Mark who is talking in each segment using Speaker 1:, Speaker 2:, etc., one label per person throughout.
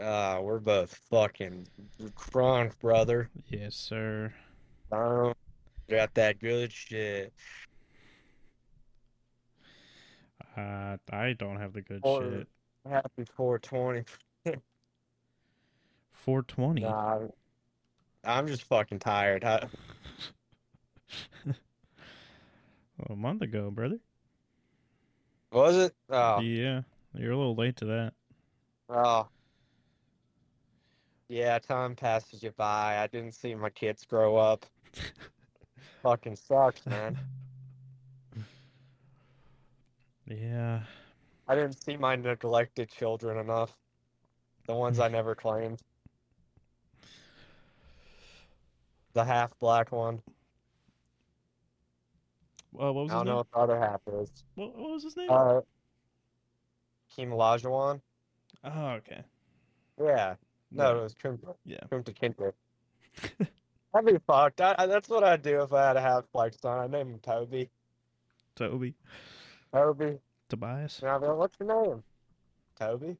Speaker 1: Ah, we're both fucking crunk, brother.
Speaker 2: yes, sir.
Speaker 1: Um, got that good shit.
Speaker 2: Uh, I don't have the good
Speaker 1: Or-
Speaker 2: shit.
Speaker 1: Happy 420.
Speaker 2: 420.
Speaker 1: Nah, I'm just fucking tired.
Speaker 2: A month ago, brother.
Speaker 1: was it? Oh,
Speaker 2: Yeah, you're a little late to that.
Speaker 1: oh. Yeah, time passes you by. I didn't see my kids grow up. Fucking sucks, man.
Speaker 2: Yeah,
Speaker 1: I didn't see my neglected children enough. The ones I never claimed. The half black one.
Speaker 2: well, what was
Speaker 1: I
Speaker 2: his
Speaker 1: don't know
Speaker 2: name?
Speaker 1: what the other half is.
Speaker 2: What, what was his name?
Speaker 1: Uh, Keem Olajuwon?
Speaker 2: oh, okay.
Speaker 1: Yeah. No, it was Kunta.
Speaker 2: Yeah.
Speaker 1: Kunta Kinte. I'd be fucked. I, I, that's what I'd do if I had a half black son. I'd name him Toby.
Speaker 2: Toby,
Speaker 1: Toby.
Speaker 2: Tobias.
Speaker 1: And I'd be like, what's your name? Toby.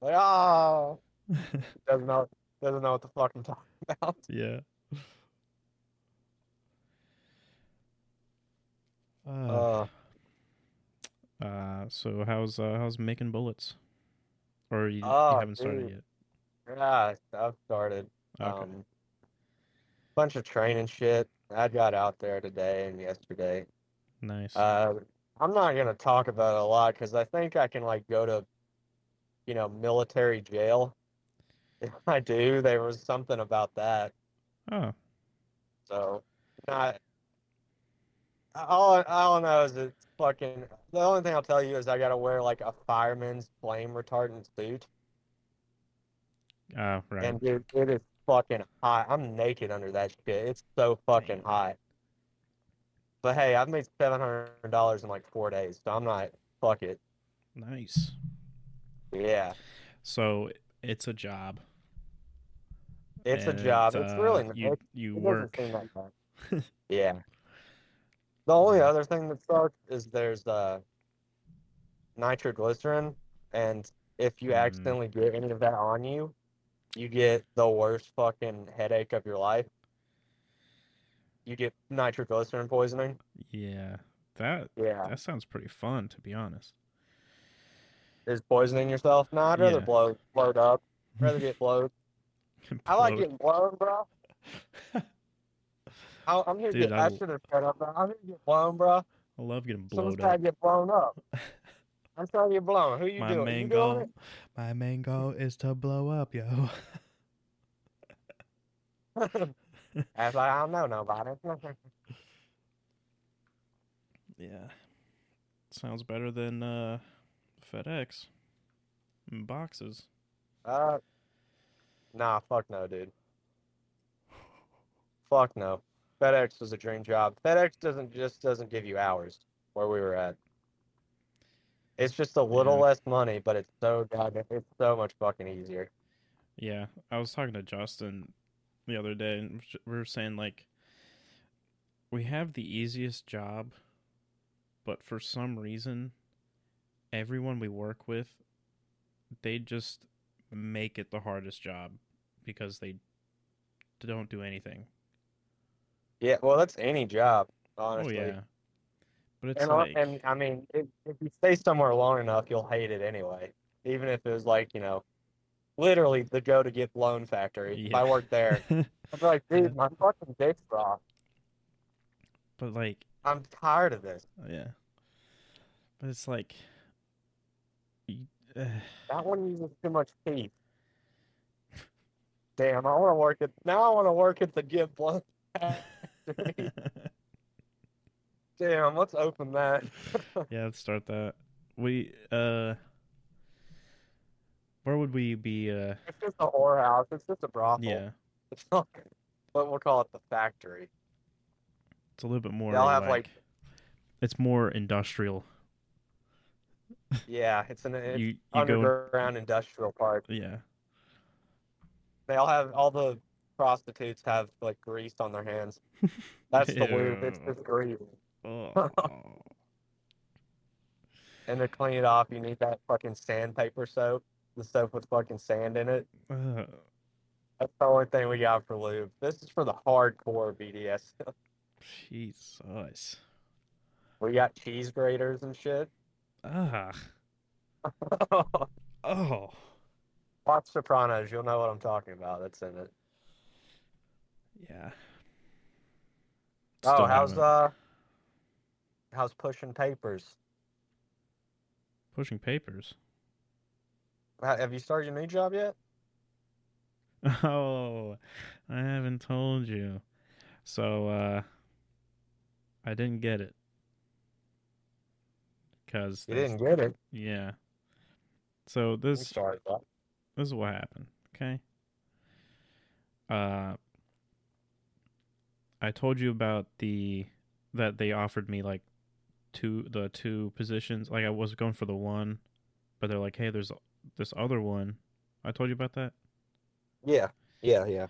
Speaker 1: Like, oh. Doesn't know, doesn't know what the fuck I'm talking about.
Speaker 2: yeah. Uh,
Speaker 1: Uh,
Speaker 2: uh, so how's uh, how's making bullets? Or you, you
Speaker 1: Oh,
Speaker 2: haven't started
Speaker 1: dude.
Speaker 2: yet?
Speaker 1: Yeah, I've started.
Speaker 2: Okay.
Speaker 1: Um, bunch of training shit. I got out there today and yesterday.
Speaker 2: nice.
Speaker 1: Uh, I'm not gonna talk about it a lot because I think I can like go to, you know, military jail. If I do, there was something about that.
Speaker 2: oh,
Speaker 1: So, not. All I all I know is it's fucking. The only thing I'll tell you is I gotta wear like a fireman's flame retardant suit,
Speaker 2: oh, right.
Speaker 1: and dude, it is fucking hot. I'm naked under that shit. It's so fucking hot. But hey, I've made seven hundred dollars in like four days, so I'm not. Fuck it.
Speaker 2: Nice.
Speaker 1: Yeah,
Speaker 2: So it's a job.
Speaker 1: it's a job. It's really
Speaker 2: uh, you
Speaker 1: it,
Speaker 2: you
Speaker 1: it
Speaker 2: work.
Speaker 1: like. Yeah. The only other thing that sucks is there's uh nitroglycerin, and if you
Speaker 2: Mm.
Speaker 1: accidentally get any of that on you, you get the worst fucking headache of your life. You get nitroglycerin poisoning.
Speaker 2: Yeah, that
Speaker 1: Yeah.
Speaker 2: that sounds pretty fun to be honest.
Speaker 1: Is poisoning yourself? No, I'd rather
Speaker 2: Yeah.
Speaker 1: blow blowed up. rather get blowed. I like getting blown, bro. I- I'm here to
Speaker 2: Dude,
Speaker 1: get.
Speaker 2: I
Speaker 1: I should have said up. I'm here to get blown, bro.
Speaker 2: I love getting blowed
Speaker 1: trying
Speaker 2: up.
Speaker 1: to get blown up. I'm to get blown. Who you
Speaker 2: My
Speaker 1: doing?
Speaker 2: main
Speaker 1: you doing
Speaker 2: goal,
Speaker 1: it?
Speaker 2: my main goal is to blow up, yo.
Speaker 1: I was like, I don't know nobody.
Speaker 2: yeah, sounds better than uh, FedEx. In boxes.
Speaker 1: Uh, nah, fuck no, dude. Fuck no. FedEx was a dream job. FedEx doesn't just doesn't give you hours where we were at. It's just a little
Speaker 2: Yeah.
Speaker 1: less money, but it's so it's so much fucking easier.
Speaker 2: Yeah, I was talking to Justin the other day, and we were saying like we have the easiest job, but for some reason, everyone we work with, they just make it the hardest job because they don't do anything.
Speaker 1: Yeah, well, that's any job, oh, honestly.
Speaker 2: Oh yeah, but it's
Speaker 1: And, I-
Speaker 2: like
Speaker 1: and I mean, if, if you stay somewhere long enough, you'll hate it anyway. Even if it was like, you know, literally the go to get blown factory. If I
Speaker 2: Yeah.
Speaker 1: worked there, I'd be like, dude, my fucking dick's raw.
Speaker 2: but like
Speaker 1: I'm tired of this.
Speaker 2: yeah, but it's like. uh,
Speaker 1: That one uses too much teeth. Damn, I want to work at now. I want to work at the get blown factory. Damn, let's open that.
Speaker 2: yeah, let's start that. We uh where would we be uh
Speaker 1: It's just a whorehouse. It's just a brothel.
Speaker 2: yeah.
Speaker 1: It's not. But we'll call it the factory.
Speaker 2: It's a little bit more
Speaker 1: They'll
Speaker 2: like,
Speaker 1: have, like-
Speaker 2: it's more industrial.
Speaker 1: Yeah, it's an it's
Speaker 2: you you go
Speaker 1: underground industrial park.
Speaker 2: yeah.
Speaker 1: They all have all the prostitutes have like grease on their hands. That's the lube. It's just grease.
Speaker 2: Oh.
Speaker 1: And to clean it off, you need that fucking sandpaper soap. The soap with fucking sand in it.
Speaker 2: Uh,
Speaker 1: That's the only thing we got for lube. This is for the hardcore BDS.
Speaker 2: Jesus.
Speaker 1: we got cheese graters and shit.
Speaker 2: Ah. Oh.
Speaker 1: Watch Sopranos, you'll know what I'm talking about. That's in it.
Speaker 2: Yeah.
Speaker 1: oh, how's
Speaker 2: haven't-
Speaker 1: uh, how's pushing papers?
Speaker 2: pushing papers?
Speaker 1: Have you started your new job yet?
Speaker 2: Oh, I haven't told you. So, uh, I didn't get it. Cause
Speaker 1: You didn't get it.
Speaker 2: Yeah. So
Speaker 1: I'm
Speaker 2: this
Speaker 1: sorry,
Speaker 2: this is what happened. Okay. Uh, I told you about the that they offered me like two the two positions. Like I was going for the one, but they're like, hey, there's this other one. I told you about that.
Speaker 1: Yeah, yeah, yeah.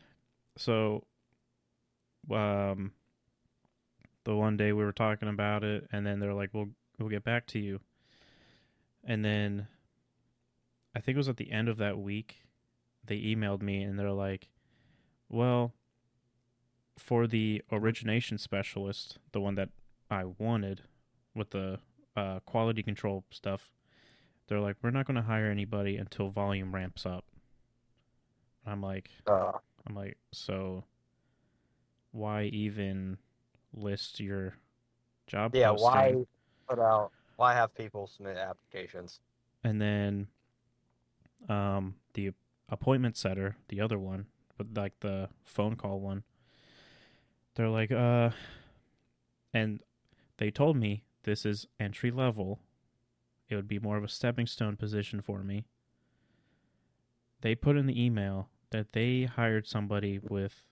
Speaker 2: so um the one day we were talking about it and then they're like we'll we'll get back to you and then i think it was at the end of that week they emailed me and they're like well for the origination specialist the one that i wanted with the uh, quality control stuff they're like we're not going to hire anybody until volume ramps up i'm like
Speaker 1: Uh,
Speaker 2: I'm like, so why even list your job
Speaker 1: yeah.
Speaker 2: posting?
Speaker 1: Why put out? Why have people submit applications?
Speaker 2: And then um the appointment setter, the other one, but like the phone call one, they're like, uh and they told me this is entry level. It would be more of a stepping stone position for me. They put in the email that they hired somebody with,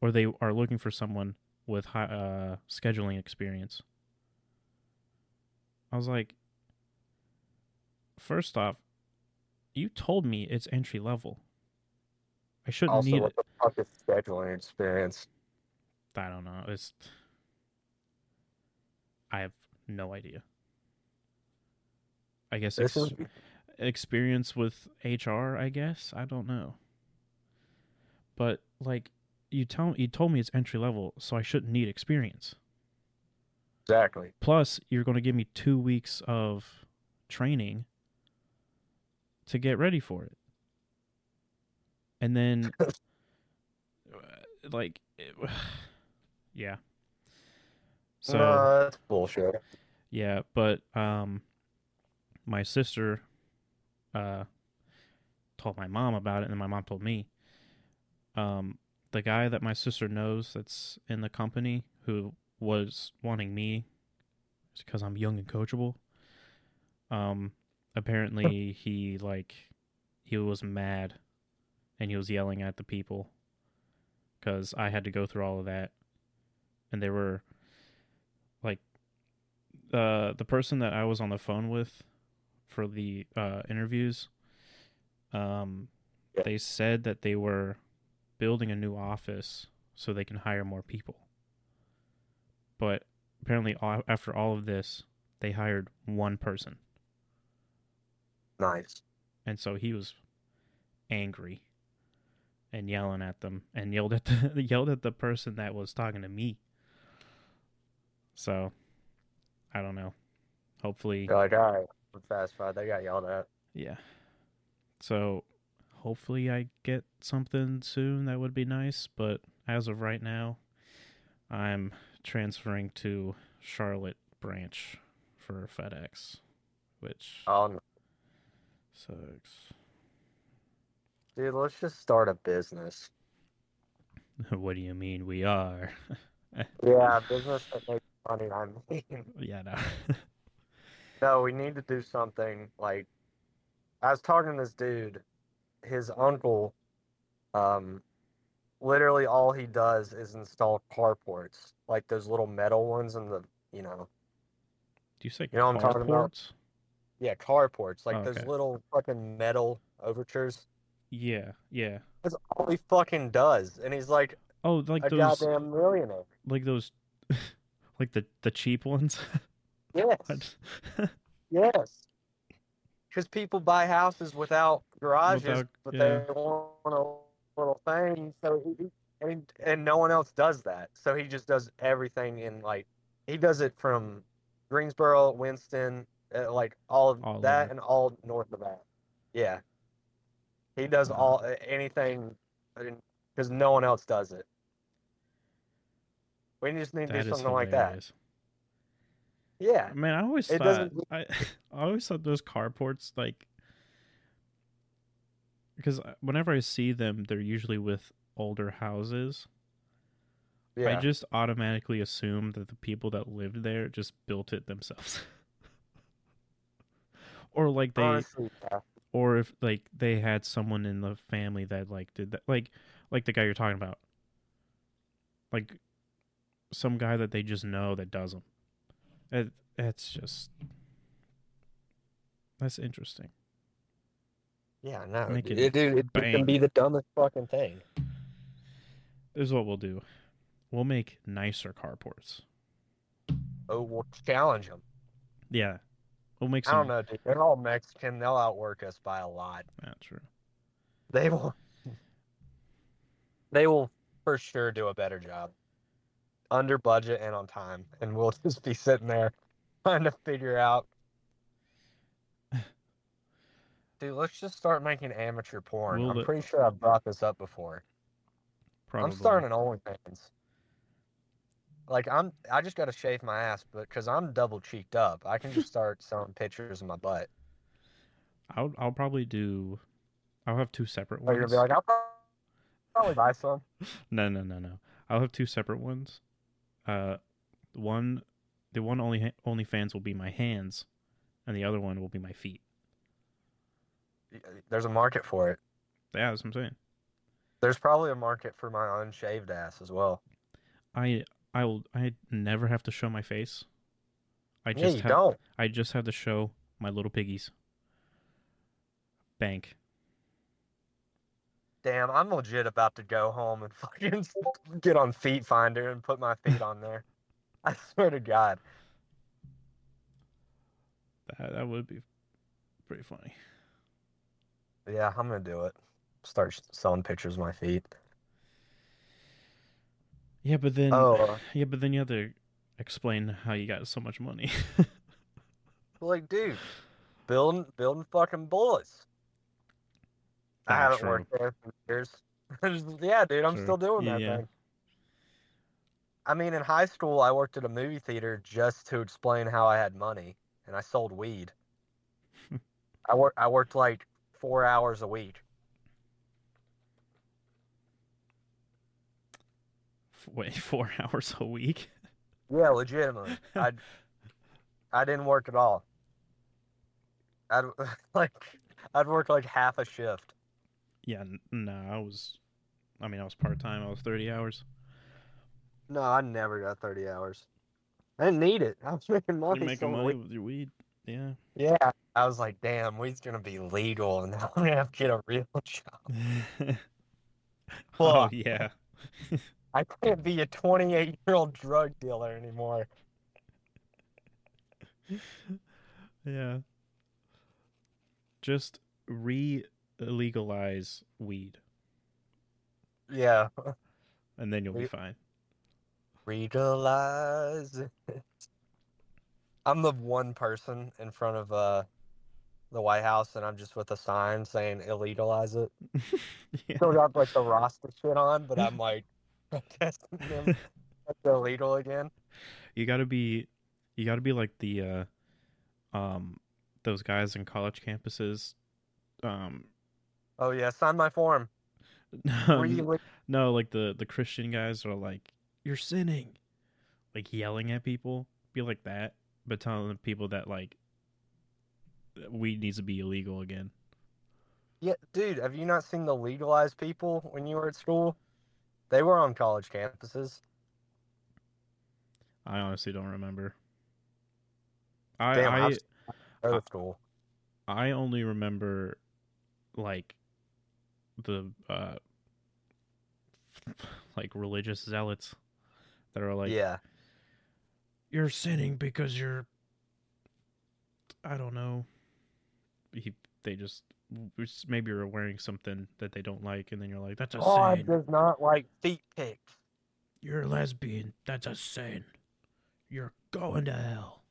Speaker 2: or they are looking for someone with high, uh, scheduling experience. I was like, first off, you told me it's entry level. I shouldn't
Speaker 1: Also,
Speaker 2: need
Speaker 1: what
Speaker 2: it.
Speaker 1: the fuck is scheduling experience?
Speaker 2: I don't know. It's I have no idea. I guess ex-
Speaker 1: is
Speaker 2: experience with HR, I guess. I don't know. But like you tell you told me it's entry level, so I shouldn't need experience.
Speaker 1: exactly.
Speaker 2: Plus, you're going to give me 2 weeks of training to get ready for it. And then uh, like it, yeah. So
Speaker 1: no, that's bullshit.
Speaker 2: Yeah, but um my sister uh told my mom about it and then my mom told me. Um the guy that my sister knows that's in the company who was wanting me because I'm young and coachable. Um apparently he like he was mad and he was yelling at the people because I had to go through all of that, and they were uh, the person that I was on the phone with for the uh, interviews. Um,
Speaker 1: Yeah.
Speaker 2: they said that they were building a new office so they can hire more people, but apparently after all of this, they hired one person,
Speaker 1: Nice.
Speaker 2: and so he was angry and yelling at them and yelled at the yelled at the person that was talking to me. So I don't know. Hopefully
Speaker 1: You're like, all right, I'm satisfied. They got yelled at.
Speaker 2: yeah. So hopefully I get something soon that would be nice, but as of right now I'm transferring to Charlotte branch for FedEx, which
Speaker 1: Oh, no.
Speaker 2: sucks.
Speaker 1: dude, let's just start a business.
Speaker 2: what do you mean we are?
Speaker 1: Yeah, a business that makes money. I mean,
Speaker 2: yeah, no.
Speaker 1: no, we need to do something like. I was talking to this dude, his uncle. Um, literally all he does is install carports, like those little metal ones in the, you know,
Speaker 2: Do you say
Speaker 1: You know what I'm talking about?
Speaker 2: carports?
Speaker 1: yeah, carports, like
Speaker 2: Oh,
Speaker 1: those little fucking metal overtures.
Speaker 2: Yeah, yeah.
Speaker 1: That's all he fucking does, and he's like
Speaker 2: Oh, like
Speaker 1: a
Speaker 2: those,
Speaker 1: goddamn millionaire.
Speaker 2: like those, like the the cheap ones.
Speaker 1: Yes, yes. Because people buy houses without garages,
Speaker 2: Without-
Speaker 1: but
Speaker 2: yeah.
Speaker 1: they want a little thing. So he, and and no one else does that. So he just does everything in like he does it from Greensboro, Winston, uh, like all of
Speaker 2: All
Speaker 1: that
Speaker 2: over.
Speaker 1: and all north of that. Yeah, he does all uh, anything because no one else does it. We just need to do something like that. Yeah,
Speaker 2: Man, I always
Speaker 1: It
Speaker 2: thought
Speaker 1: doesn't-
Speaker 2: I, I always thought those carports like because whenever I see them, they're usually with older houses.
Speaker 1: yeah.
Speaker 2: I just automatically assume that the people that lived there just built it themselves. or like they
Speaker 1: Honestly, yeah.
Speaker 2: or if like they had someone in the family that like did that like like the guy you're talking about. Like some guy that they just know that does them. It, it's just that's interesting.
Speaker 1: Yeah, no,
Speaker 2: Make
Speaker 1: dude,
Speaker 2: it
Speaker 1: it, it, it can be the dumbest fucking thing.
Speaker 2: This is what we'll do. We'll make nicer carports.
Speaker 1: Oh, we'll challenge them.
Speaker 2: Yeah, we'll make
Speaker 1: I don't know, dude. They're all Mexican. They'll outwork us by a lot.
Speaker 2: Yeah, true.
Speaker 1: They will. They will for sure do a better job, under budget and on time, and we'll just be sitting there trying to figure out. Dude, let's just start making amateur porn.
Speaker 2: We'll
Speaker 1: I'm pretty sure I've brought this up before.
Speaker 2: Probably.
Speaker 1: I'm starting an OnlyFans. Like I'm, I just got to shave my ass, but because I'm double cheeked up, I can just start selling pictures of my butt.
Speaker 2: I'll I'll probably do. I'll have two separate
Speaker 1: Or you're gonna be like, I'll probably buy some.
Speaker 2: No, no, no, no. I'll have two separate ones. Uh, one, the one only only fans will be my hands, and the other one will be my feet.
Speaker 1: There's a market for it.
Speaker 2: Yeah, that's what I'm saying.
Speaker 1: There's probably a market for my unshaved ass as well.
Speaker 2: I I will I never have to show my face. I
Speaker 1: yeah,
Speaker 2: just have
Speaker 1: don't.
Speaker 2: I just have to show my little piggies. Bank.
Speaker 1: Damn, I'm legit about to go home and fucking get on Feet Finder and put my feet on there. I swear to God.
Speaker 2: That that would be pretty funny.
Speaker 1: Yeah, I'm gonna do it. Start selling pictures of my feet.
Speaker 2: Yeah, but then
Speaker 1: Oh, uh,
Speaker 2: yeah, but then you have to explain how you got so much money.
Speaker 1: like, dude, building building fucking bullets. I haven't
Speaker 2: true.
Speaker 1: worked there for years. yeah, dude, I'm
Speaker 2: True.
Speaker 1: still doing that
Speaker 2: yeah.
Speaker 1: thing. I mean, in high school, I worked at a movie theater just to explain how I had money, and I sold weed. I worked. I worked like four hours a week.
Speaker 2: Wait, four hours a week?
Speaker 1: Yeah, legitimately. I I didn't work at all. I'd like I'd work like half a shift.
Speaker 2: Yeah, no, I was. I mean, I was part time. I was thirty hours.
Speaker 1: No, I never got thirty hours. I didn't need it. I was making
Speaker 2: You're
Speaker 1: money.
Speaker 2: making
Speaker 1: so
Speaker 2: money
Speaker 1: we-
Speaker 2: with your weed. Yeah.
Speaker 1: Yeah, I was like, damn, weed's gonna be legal, and now I'm gonna have to get a real job.
Speaker 2: oh yeah.
Speaker 1: I can't be a 28 year old drug dealer anymore.
Speaker 2: Yeah. Just re-legalize weed,
Speaker 1: Yeah,
Speaker 2: and then you'll be fine.
Speaker 1: legalize it. I'm the one person in front of uh the White House, and I'm just with a sign saying illegalize it.
Speaker 2: yeah.
Speaker 1: Still got like the Rasta shit on, but I'm like protesting them. That's illegal again.
Speaker 2: you gotta be you gotta be like the uh um those guys in college campuses um
Speaker 1: Oh yeah, sign my form.
Speaker 2: no, no like the the christian guys are like you're sinning like yelling at people be like that but telling people that like weed needs to be illegal again
Speaker 1: Yeah, dude, have you not seen the legalized people when you were at school? They were on college campuses.
Speaker 2: i honestly don't remember i
Speaker 1: Damn,
Speaker 2: i
Speaker 1: school.
Speaker 2: i only remember like the uh like religious zealots that are like
Speaker 1: yeah.
Speaker 2: you're sinning because you're i don't know he, they just maybe you're wearing something that they don't like and then you're like that's a
Speaker 1: God
Speaker 2: sin
Speaker 1: does not like feet pics.
Speaker 2: you're a lesbian that's a sin you're going to hell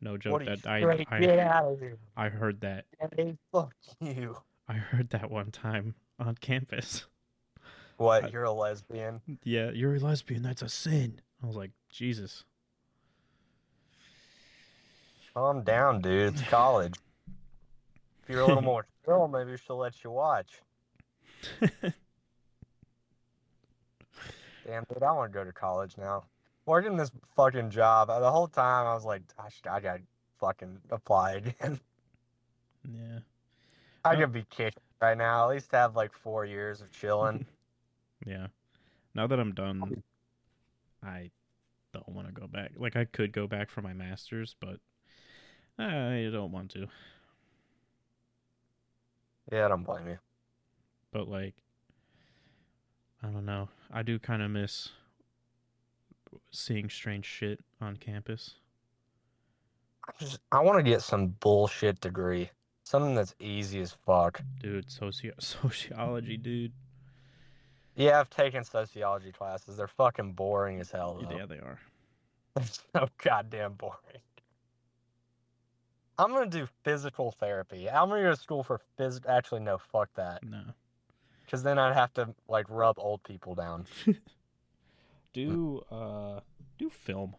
Speaker 2: no joke
Speaker 1: What are you
Speaker 2: that I, I
Speaker 1: out of here.
Speaker 2: i heard that
Speaker 1: Hey, fuck you.
Speaker 2: I heard that one time on campus
Speaker 1: What?
Speaker 2: I-
Speaker 1: You're a lesbian?
Speaker 2: yeah you're a lesbian that's a sin i was like jesus
Speaker 1: Calm down, dude. It's college. if you're a little more chill, maybe she'll let you watch. Damn, dude, I want to go to college now. Working this fucking job, uh, the whole time I was like, I, should, I gotta fucking apply again.
Speaker 2: yeah
Speaker 1: I could be kicked right now. At least have like four years of chilling.
Speaker 2: Yeah. Now that I'm done, I don't want to go back. Like I could go back for my masters, but I don't want to.
Speaker 1: yeah, I don't blame you.
Speaker 2: But like I don't know. I do kind of miss seeing strange shit on campus.
Speaker 1: I just I want to get some bullshit degree, something that's easy as fuck.
Speaker 2: Dude, socio- sociology, dude.
Speaker 1: Yeah, I've taken sociology classes. They're fucking boring as hell. Though.
Speaker 2: Yeah, they are.
Speaker 1: They're so goddamn boring. I'm gonna do physical therapy. I'm gonna go to school for phys. Actually, no, fuck that.
Speaker 2: No.
Speaker 1: Because then I'd have to like rub old people down.
Speaker 2: Do uh do film.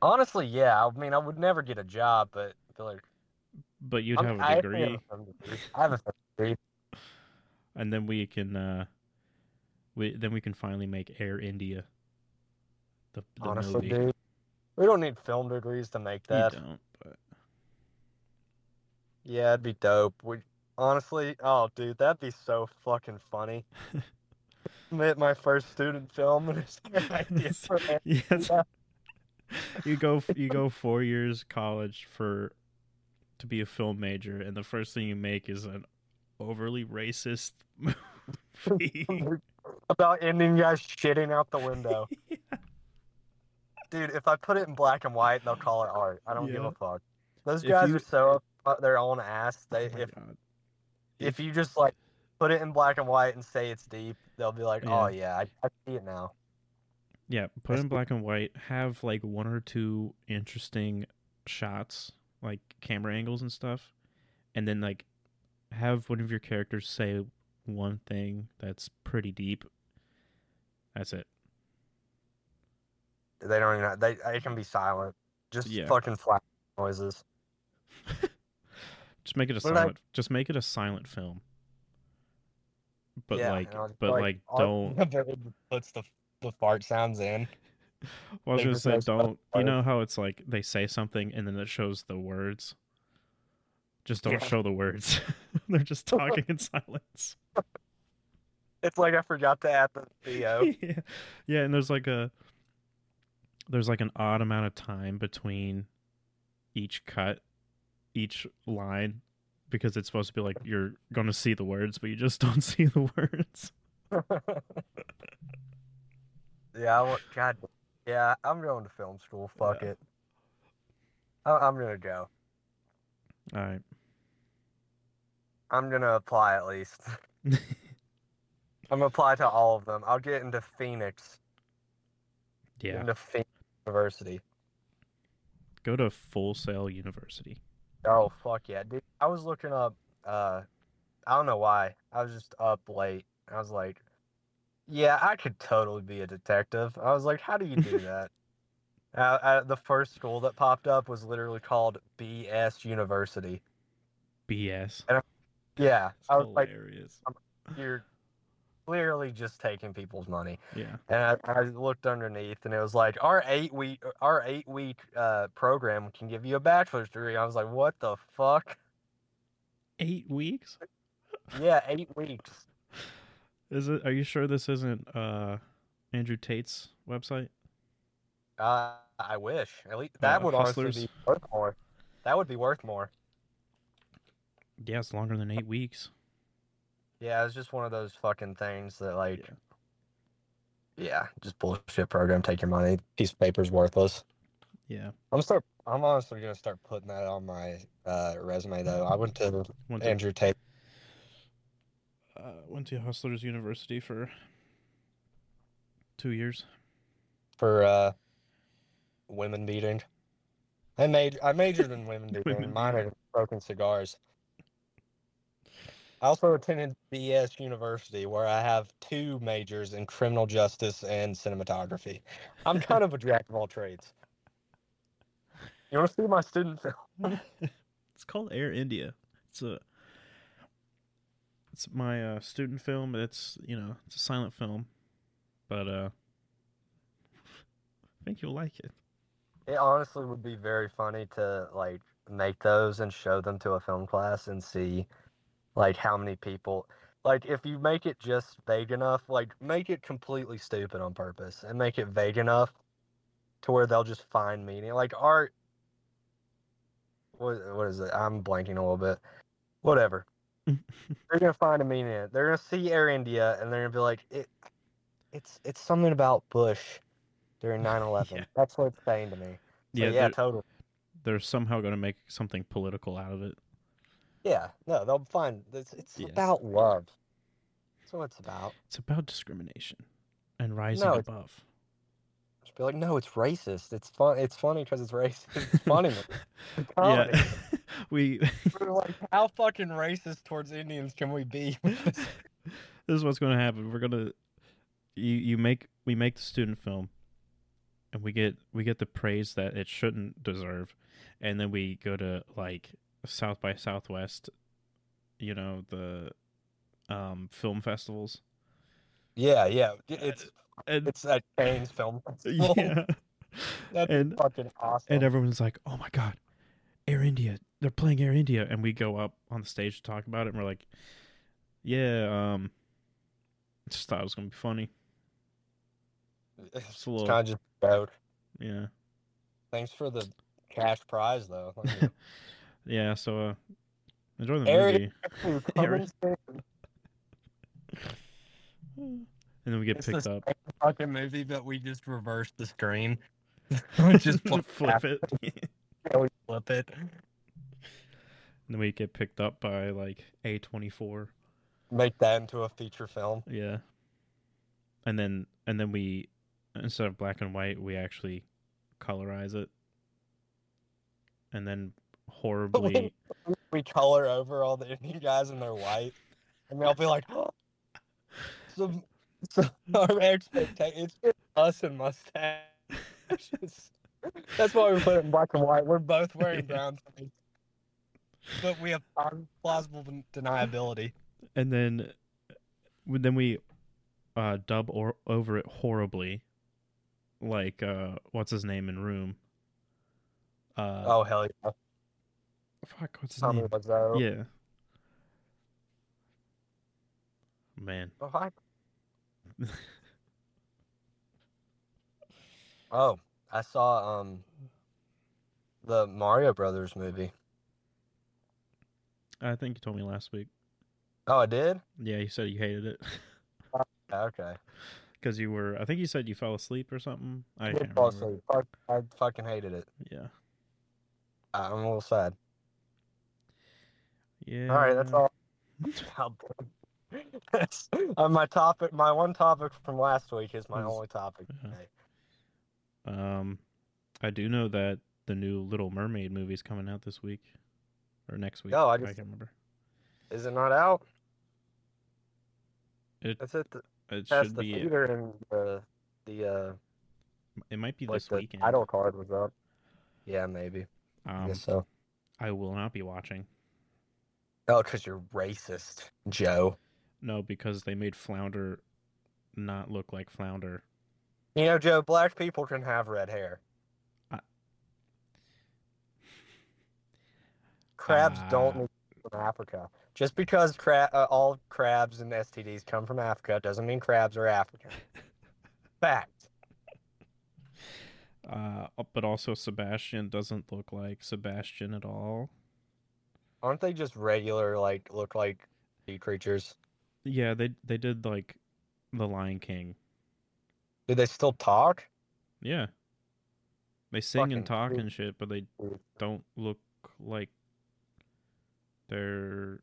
Speaker 1: Honestly, yeah. I mean, I would never get a job, but I feel like
Speaker 2: But you'd have a degree.
Speaker 1: I have a film degree.
Speaker 2: and then we can uh we then we can finally make Air India the, the
Speaker 1: Honestly,
Speaker 2: movie.
Speaker 1: dude, we don't need film degrees to make
Speaker 2: You
Speaker 1: that.
Speaker 2: don't, but
Speaker 1: Yeah, it'd be dope. We honestly, oh dude, that'd be so fucking funny. Made my first student film and it's idea for
Speaker 2: yes, you go you go four years college for to be a film major, and the first thing you make is an overly racist movie.
Speaker 1: about Indian guys shitting out the window. Dude, if I put it in black and white, they'll call it art. I don't give a fuck. Those guys
Speaker 2: you-
Speaker 1: are so up their own ass. They
Speaker 2: Oh my
Speaker 1: if if you just like put it in black and white and say it's deep, they'll be like, "Oh yeah, I, I see it now."
Speaker 2: Yeah, put in black and white. Have like one or two interesting shots, like camera angles and stuff, and then like have one of your characters say one thing that's pretty deep. That's it.
Speaker 1: They don't even. They they can be silent. Just
Speaker 2: Yeah.
Speaker 1: fucking flat noises.
Speaker 2: Just make it a
Speaker 1: What did I-
Speaker 2: silent. Just make it a silent film. But
Speaker 1: Yeah,
Speaker 2: like,
Speaker 1: and I'll just
Speaker 2: but
Speaker 1: be
Speaker 2: like, don't.
Speaker 1: it puts the the fart sounds in.
Speaker 2: Well, I was gonna
Speaker 1: just
Speaker 2: say, don't. You know how it's like they say something and then it shows the words. Just don't
Speaker 1: Yeah.
Speaker 2: show the words. They're just talking in silence.
Speaker 1: It's like I forgot to add the Theo.
Speaker 2: Uh, yeah. yeah, and there's like a there's like an odd amount of time between each cut, each line, because it's supposed to be like you're going to see the words, but you just don't see the words.
Speaker 1: yeah, I want, God, yeah, I'm going to film school. Fuck
Speaker 2: Yeah.
Speaker 1: it. I, I'm gonna go.
Speaker 2: All right.
Speaker 1: I'm gonna apply at least. I'm gonna apply to all of them. I'll get into Phoenix,
Speaker 2: yeah.
Speaker 1: into Phoenix University.
Speaker 2: Go to Full Sail University.
Speaker 1: Oh fuck yeah, dude! I was looking up. Uh, I don't know why. I was just up late. I was like, yeah, I could totally be a detective. I was like, how do you do that? uh, uh, the first school that popped up was literally called BS University.
Speaker 2: BS.
Speaker 1: Yeah, I was like, you're clearly just taking people's money.
Speaker 2: yeah.
Speaker 1: And I, I looked underneath, and it was like our eight week our eight week uh, program can give you a bachelor's degree. I was like, what the fuck?
Speaker 2: Eight weeks?
Speaker 1: Yeah, eight weeks.
Speaker 2: Is it? Are you sure this isn't uh Andrew Tate's website?
Speaker 1: Uh, I wish. At least that
Speaker 2: Uh,
Speaker 1: would honestly be worth more. That would be worth more.
Speaker 2: Yeah, it's longer than eight weeks.
Speaker 1: Yeah, it's just one of those fucking things that like,
Speaker 2: Yeah.
Speaker 1: yeah, just bullshit program. Take your money. Piece of paper's worthless.
Speaker 2: Yeah.
Speaker 1: I'm start. I'm honestly gonna start putting that on my uh, resume though. I went to
Speaker 2: Went to,
Speaker 1: Andrew Tate.
Speaker 2: Uh, went to Hustlers University for two years.
Speaker 1: for uh women beating. I made I majored in women beating.
Speaker 2: Women
Speaker 1: and minored in smoking cigars. I also attended BS University where I have two majors in criminal justice and cinematography. I'm kind of a jack of all trades. You want to see my student film?
Speaker 2: it's called Air India. It's a it's my uh, student film. It's you know it's a silent film, but uh, I think you'll like it.
Speaker 1: It honestly would be very funny to like make those and show them to a film class and see like how many people like if you make it just vague enough, like make it completely stupid on purpose and make it vague enough to where they'll just find meaning. Like art what what is it? I'm blanking a little bit. Whatever. They're gonna find a meaning in it. They're gonna see Air India and they're gonna be like, it it's it's something about Bush during 9-11.
Speaker 2: Yeah.
Speaker 1: That's what it's saying to me. So,
Speaker 2: Yeah,
Speaker 1: yeah,
Speaker 2: they're,
Speaker 1: totally.
Speaker 2: they're somehow going to make something political out of it.
Speaker 1: Yeah, no, they'll find it's it's
Speaker 2: Yes.
Speaker 1: about love. That's what it's about.
Speaker 2: It's about discrimination and rising
Speaker 1: No,
Speaker 2: above.
Speaker 1: Be like, no, it's racist. It's fun. It's funny because it's racist. It's funny. It's comedy.
Speaker 2: yeah, we.
Speaker 1: We're like, how fucking racist towards Indians can we be?
Speaker 2: this is what's going to happen. We're gonna you you make we make the student film, and we get we get the praise that it shouldn't deserve, and then we go to like South by Southwest, you know the um film festivals.
Speaker 1: yeah, yeah. It's
Speaker 2: And
Speaker 1: it's a Cannes film.
Speaker 2: yeah,
Speaker 1: That's
Speaker 2: and
Speaker 1: fucking awesome.
Speaker 2: and everyone's like, "Oh my god, Air India! They're playing Air India!" And we go up on the stage to talk about it, and we're like, "Yeah, um, just thought it was gonna be funny."
Speaker 1: it's
Speaker 2: It's a little,
Speaker 1: kind of just about.
Speaker 2: yeah.
Speaker 1: Thanks for the cash prize, though.
Speaker 2: Yeah, so uh enjoy the
Speaker 1: Area
Speaker 2: movie.
Speaker 1: Two, coming soon.
Speaker 2: And then we get
Speaker 1: It's
Speaker 2: picked up.
Speaker 1: fucking movie, but we just reverse the screen. we just flip,
Speaker 2: flip it.
Speaker 1: Yeah, we flip it.
Speaker 2: and then we get picked up by like A twenty four.
Speaker 1: Make that into a feature film.
Speaker 2: Yeah. And then and then we instead of black and white, we actually colorize it. And then horribly
Speaker 1: We color over all the Indian guys and they're white, and they'll be like, oh, some, some our expectation. It's us and mustaches. That's why we put it in black and white. We're both wearing brown things, but we have plausible deniability.
Speaker 2: and then then we uh dub or over it horribly. Like uh what's his name in room? Uh
Speaker 1: Oh hell yeah!
Speaker 2: Fuck, what's his
Speaker 1: Tommy
Speaker 2: name?
Speaker 1: Wiseau.
Speaker 2: Yeah. Man.
Speaker 1: Oh, hi. oh, I saw um the Mario Brothers movie.
Speaker 2: I think you told me last week.
Speaker 1: Oh, I did.
Speaker 2: Yeah, you said you hated it
Speaker 1: Okay.
Speaker 2: because you were. I think you said you fell asleep or something. I
Speaker 1: did
Speaker 2: can't
Speaker 1: fall
Speaker 2: remember.
Speaker 1: asleep. Fuck, I fucking hated it.
Speaker 2: Yeah.
Speaker 1: I- I'm a little sad.
Speaker 2: Yeah.
Speaker 1: All right, that's all. That's uh, my topic. My one topic from last week is my
Speaker 2: Is-
Speaker 1: only topic
Speaker 2: uh-huh.
Speaker 1: today.
Speaker 2: Um, I do know that the new Little Mermaid movie is coming out this week or next week.
Speaker 1: Oh, I
Speaker 2: I can't remember.
Speaker 1: Is it not out?
Speaker 2: It
Speaker 1: It's at the
Speaker 2: it should
Speaker 1: the
Speaker 2: be.
Speaker 1: theater and the the uh
Speaker 2: It might be
Speaker 1: like
Speaker 2: this
Speaker 1: the
Speaker 2: weekend.
Speaker 1: title card was up. Yeah, maybe. I
Speaker 2: Um,
Speaker 1: guess so.
Speaker 2: I will not be watching.
Speaker 1: Oh, because you're racist, Joe.
Speaker 2: No, because they made Flounder not look like Flounder.
Speaker 1: You know, Joe, black people can have red hair.
Speaker 2: I-
Speaker 1: Crabs don't
Speaker 2: Uh,
Speaker 1: need from Africa. Just because cra- uh, all crabs and STDs come from Africa doesn't mean crabs are African. Fact.
Speaker 2: Uh, but also Sebastian doesn't look like Sebastian at all.
Speaker 1: Aren't they just regular, like, look like sea creatures?
Speaker 2: Yeah, they they did like the Lion King.
Speaker 1: Do they still talk?
Speaker 2: Yeah. They sing and talk and shit, but they don't look like they're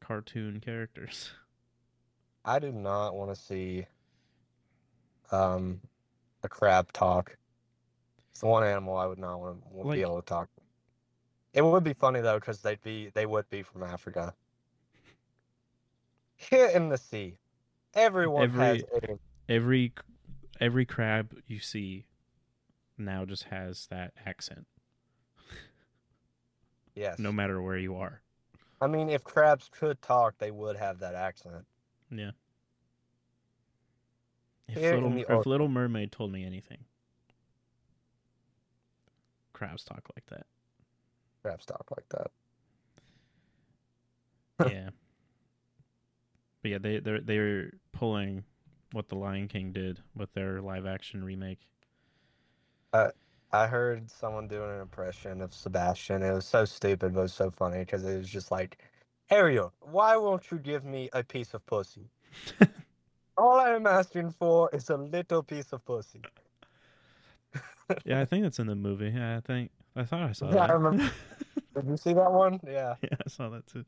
Speaker 2: cartoon characters.
Speaker 1: I do not want to see um a crab talk. It's the one animal I would not want to
Speaker 2: Like-
Speaker 1: be able to talk. It would be funny though, because they'd be they would be from Africa. Here in the sea, everyone has
Speaker 2: Every-
Speaker 1: a
Speaker 2: Every every crab you see now just has that accent,
Speaker 1: yes.
Speaker 2: no matter where you are.
Speaker 1: I mean, if crabs could talk, they would have that accent.
Speaker 2: Yeah. If little, if little Mermaid told me anything, crabs talk like that.
Speaker 1: Crabs talk like that.
Speaker 2: yeah. But yeah, they they're they're pulling what the Lion King did with their live action remake.
Speaker 1: Uh, I heard someone doing an impression of Sebastian. It was so stupid, but it was so funny because it was just like, Ariel, why won't you give me a piece of pussy? All I am asking for is a little piece of pussy.
Speaker 2: Yeah, I think that's in the movie. Yeah, I think I thought I saw
Speaker 1: Yeah, I remember. Did you see that one? Yeah.
Speaker 2: yeah, I saw that too.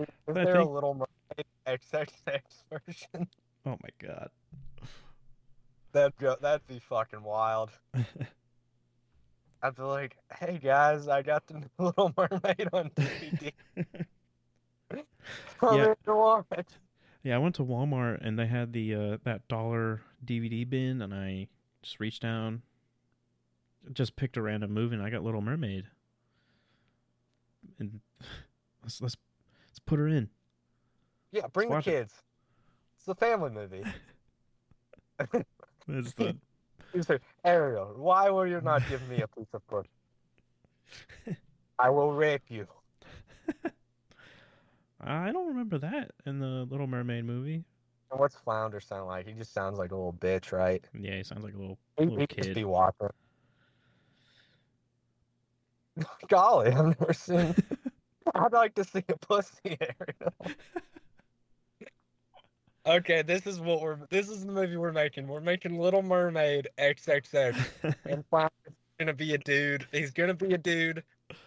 Speaker 1: Is there a
Speaker 2: think-
Speaker 1: little mermaid XXX version?
Speaker 2: Oh my god.
Speaker 1: That'd go, that'd be fucking wild. I'd be like, hey guys, I got the Little Mermaid on DVD.
Speaker 2: Yeah.
Speaker 1: here to watch.
Speaker 2: Yeah, I went to Walmart and they had the uh, that dollar DVD bin, and I just reached down, just picked a random movie, and I got Little Mermaid. And let's let's let's put her in.
Speaker 1: Yeah, bring the
Speaker 2: watch it.
Speaker 1: kids. It's a family movie.
Speaker 2: It's the
Speaker 1: You say, Ariel, why will you not give me a piece of pussy? I will rape you.
Speaker 2: I don't remember that in the Little Mermaid movie.
Speaker 1: And what's Flounder sound like? He just sounds like a little bitch, right?
Speaker 2: Yeah, he sounds like a little
Speaker 1: He,
Speaker 2: little
Speaker 1: he could
Speaker 2: kid.
Speaker 1: be watching. Golly, I've never seen. I'd like to see a pussy Ariel. Okay, this is what we're. This is the movie we're making. We're making Little Mermaid XXX, and Flounder's gonna be a dude. He's gonna be a dude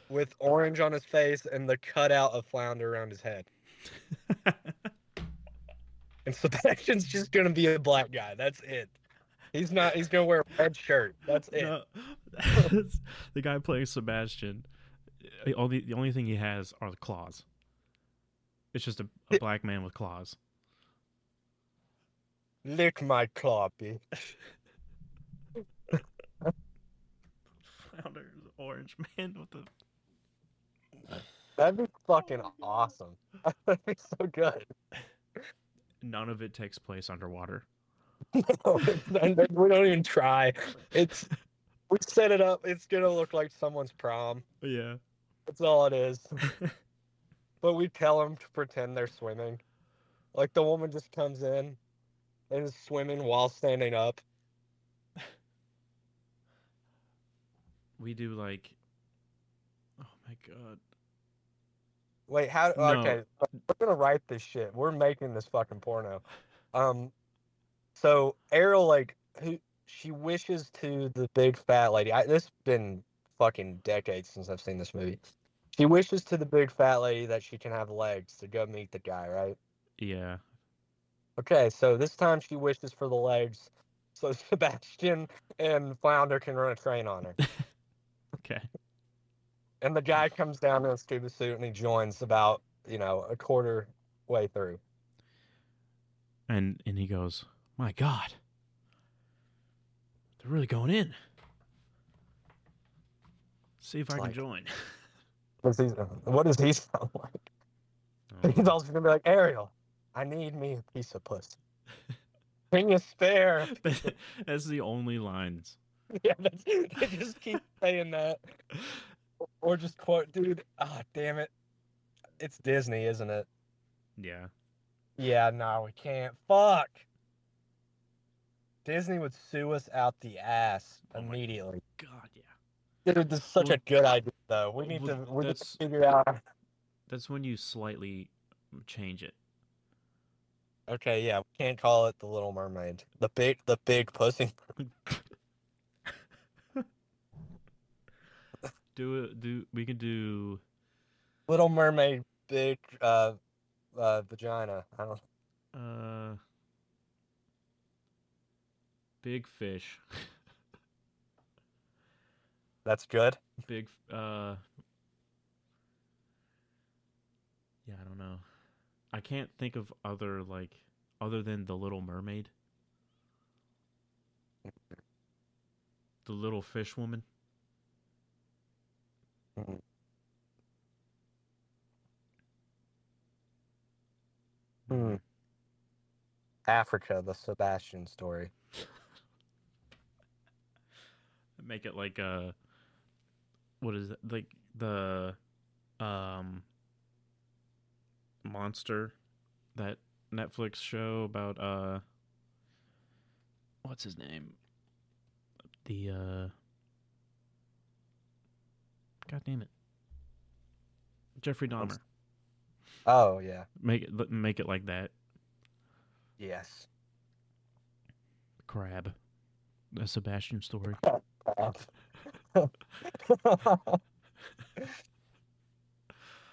Speaker 1: with orange on his face and the cutout of Flounder around his head. And Sebastian's just gonna be a black guy. That's it. He's not. He's gonna wear a red shirt. That's it.
Speaker 2: No, that's- the guy playing Sebastian. The only the only thing he has are the claws. It's just a, a black man with claws.
Speaker 1: Lick my cloppy.
Speaker 2: Flounder is orange man with the
Speaker 1: That'd be fucking awesome. That'd be so good.
Speaker 2: none of it takes place underwater.
Speaker 1: No, not- we don't even try. It's we set it up. It's gonna look like someone's prom.
Speaker 2: Yeah.
Speaker 1: That's all it is. but we tell them to pretend they're swimming. Like the woman just comes in and is swimming while standing up.
Speaker 2: we do like oh my god
Speaker 1: Wait, how?
Speaker 2: No.
Speaker 1: Okay, we're gonna write this shit. We're making this fucking porno. Um, so Ariel, like, who she wishes to the big fat lady. I, this been fucking decades since I've seen this movie. She wishes to the big fat lady that she can have legs to go meet the guy, right?
Speaker 2: yeah
Speaker 1: Okay, so this time she wishes for the legs, so Sebastian and Flounder can run a train on her.
Speaker 2: okay
Speaker 1: And the guy comes down in a scuba suit and he joins about, you know, a quarter way through.
Speaker 2: and and he goes my god they're really going in see if i
Speaker 1: like-
Speaker 2: can join
Speaker 1: What's he, what does he sound like?
Speaker 2: Oh,
Speaker 1: He's also gonna be like, Ariel, I need me a piece of pussy. Bring you spare.
Speaker 2: that's the only lines
Speaker 1: Yeah, that's, they just keep saying that. Or just quote, dude, ah, damn it. It's Disney, isn't it?
Speaker 2: yeah
Speaker 1: Yeah, no, we can't. Fuck. Disney would sue us out the ass
Speaker 2: Oh
Speaker 1: immediately.
Speaker 2: god yeah
Speaker 1: Dude, this is such
Speaker 2: Well-
Speaker 1: a good idea, though. We need
Speaker 2: well,
Speaker 1: to we need to figure out.
Speaker 2: that's when you slightly change it
Speaker 1: Okay, yeah, we can't call it the Little Mermaid. The big, the big pussy.
Speaker 2: do it do we can do
Speaker 1: Little Mermaid, big uh, uh, vagina. I don't.
Speaker 2: uh big fish
Speaker 1: That's good.
Speaker 2: big uh yeah i don't know i can't think of other like other than the little mermaid the little fish woman
Speaker 1: Hmm. Africa, the Sebastian story.
Speaker 2: make it like uh what is it? Like the um monster that netflix show about uh what's his name? The uh god damn it. Jeffrey dahmer.
Speaker 1: Oh yeah.
Speaker 2: make it make it like that.
Speaker 1: Yes.
Speaker 2: crab. A sebastian story
Speaker 1: and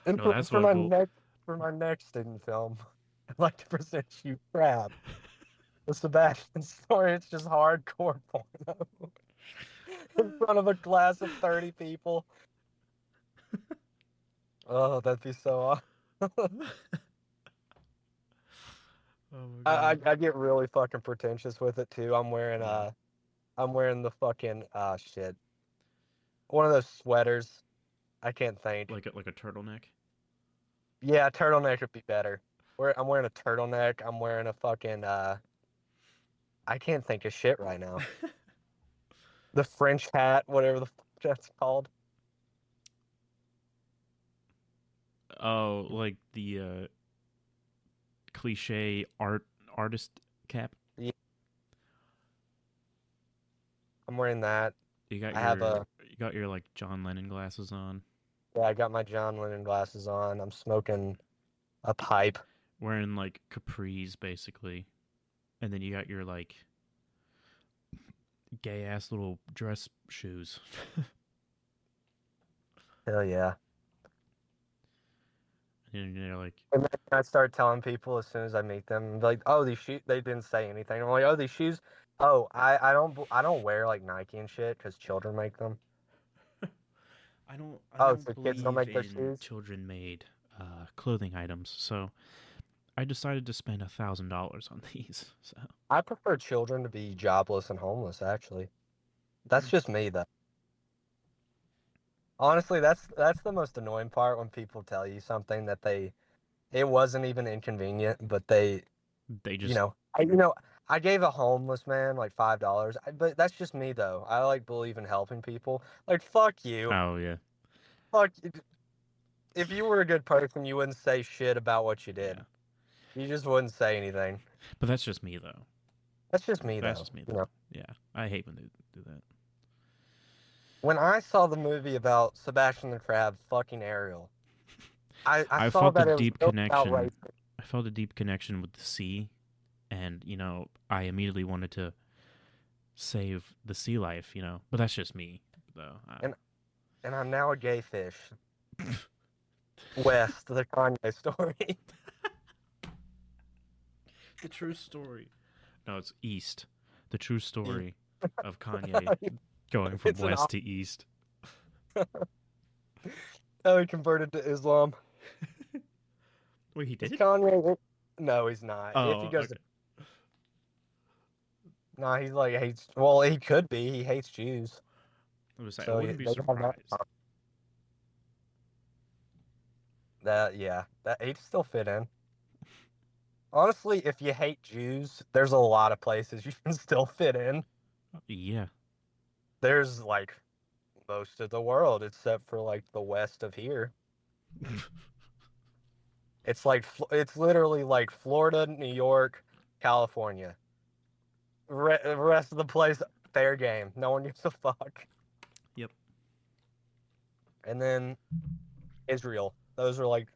Speaker 2: No,
Speaker 1: for, for my
Speaker 2: we'll-
Speaker 1: next for my next hidden film, I'd like to present you Crab. The Sebastian story, it's just hardcore porno. In front of a class of 30 people. Oh, that'd be so awesome.
Speaker 2: oh my
Speaker 1: I, I, I get really fucking pretentious with it too. I'm wearing uh I'm wearing the fucking uh shit. One of those sweaters. I can't think.
Speaker 2: like a, like a turtleneck
Speaker 1: Yeah, a turtleneck would be better. Wear- I'm wearing a turtleneck. I'm wearing a fucking uh I can't think of shit right now. The French hat, whatever the fuck that's called.
Speaker 2: Oh, like the uh cliche art artist cap. Yeah.
Speaker 1: I'm wearing that.
Speaker 2: You got
Speaker 1: I
Speaker 2: your
Speaker 1: have a-
Speaker 2: got your like John Lennon glasses on,
Speaker 1: Yeah, I got my John Lennon glasses on. I'm smoking a pipe.
Speaker 2: wearing like capris basically. And then you got your like gay ass little dress shoes.
Speaker 1: Hell yeah.
Speaker 2: and you're like
Speaker 1: And then I start telling people as soon as I meet them, like, "Oh, these shoes." They didn't say anything. I'm like, "Oh, these shoes." Oh, I I don't I don't wear like Nike and shit because children make them.
Speaker 2: I don't I
Speaker 1: Oh,
Speaker 2: don't
Speaker 1: so kids don't make their shoes?
Speaker 2: children made uh clothing items. So I decided to spend a thousand dollars on these. So
Speaker 1: I prefer children to be jobless and homeless. Actually, that's just me though. Honestly, that's that's the most annoying part when people tell you something that they, it wasn't even inconvenient, but they,
Speaker 2: they just
Speaker 1: you know, I you know, I gave a homeless man like five dollars, but that's just me though. I like believe in helping people. Like fuck you,
Speaker 2: Oh yeah.
Speaker 1: fuck. if you were a good person, you wouldn't say shit about what you did.
Speaker 2: Yeah.
Speaker 1: You just wouldn't say anything.
Speaker 2: But that's just me though.
Speaker 1: That's just me,
Speaker 2: That's
Speaker 1: though.
Speaker 2: just me though.
Speaker 1: know?
Speaker 2: Yeah, I hate when they do that.
Speaker 1: When I saw the movie about Sebastian the Crab fucking Ariel, I, I,
Speaker 2: I felt
Speaker 1: that
Speaker 2: a deep connection. I felt a deep connection with the sea, and you know, I immediately wanted to save the sea life. You know, but that's just me, though. I-
Speaker 1: And- and I'm now a gay fish. West, the Kanye story.
Speaker 2: the true story. No, it's East. The true story of Kanye going from
Speaker 1: It's
Speaker 2: west
Speaker 1: op-
Speaker 2: to east.
Speaker 1: oh, he converted to Islam.
Speaker 2: Wait, he did?
Speaker 1: Kanye? No, he's not.
Speaker 2: Oh,
Speaker 1: if he oh, goes,
Speaker 2: okay.
Speaker 1: to, nah, he's like hates. Well, he could be. He hates Jews.
Speaker 2: I was like,
Speaker 1: So
Speaker 2: I wouldn't be
Speaker 1: they that
Speaker 2: surprised.
Speaker 1: That yeah, that he'd still fit in. Honestly, if you hate Jews, there's a lot of places you can still fit in.
Speaker 2: Yeah.
Speaker 1: There's like most of the world except for like the west of here. It's like it's literally like Florida, New York, California. Re- rest of the place fair game. No one gives a fuck.
Speaker 2: Yep.
Speaker 1: And then Israel. Those are like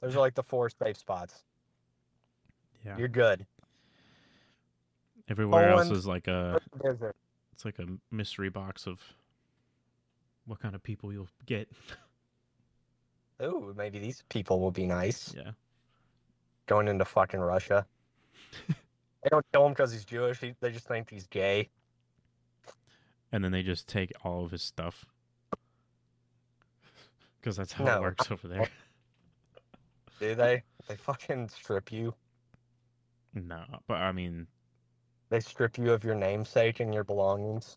Speaker 1: those are like the four safe spots.
Speaker 2: Yeah.
Speaker 1: You're good.
Speaker 2: Everywhere else is like a
Speaker 1: Visit.
Speaker 2: it's like a mystery box of what kind of people you'll get.
Speaker 1: Ooh, maybe these people will be nice.
Speaker 2: yeah.
Speaker 1: Going into fucking Russia. they don't kill him because he's Jewish. He, they just think he's gay.
Speaker 2: And then they just take all of his stuff. Because that's how
Speaker 1: No.
Speaker 2: it works over there.
Speaker 1: Do they? They fucking strip you.
Speaker 2: no, but I mean,
Speaker 1: They strip you of your namesake and your belongings.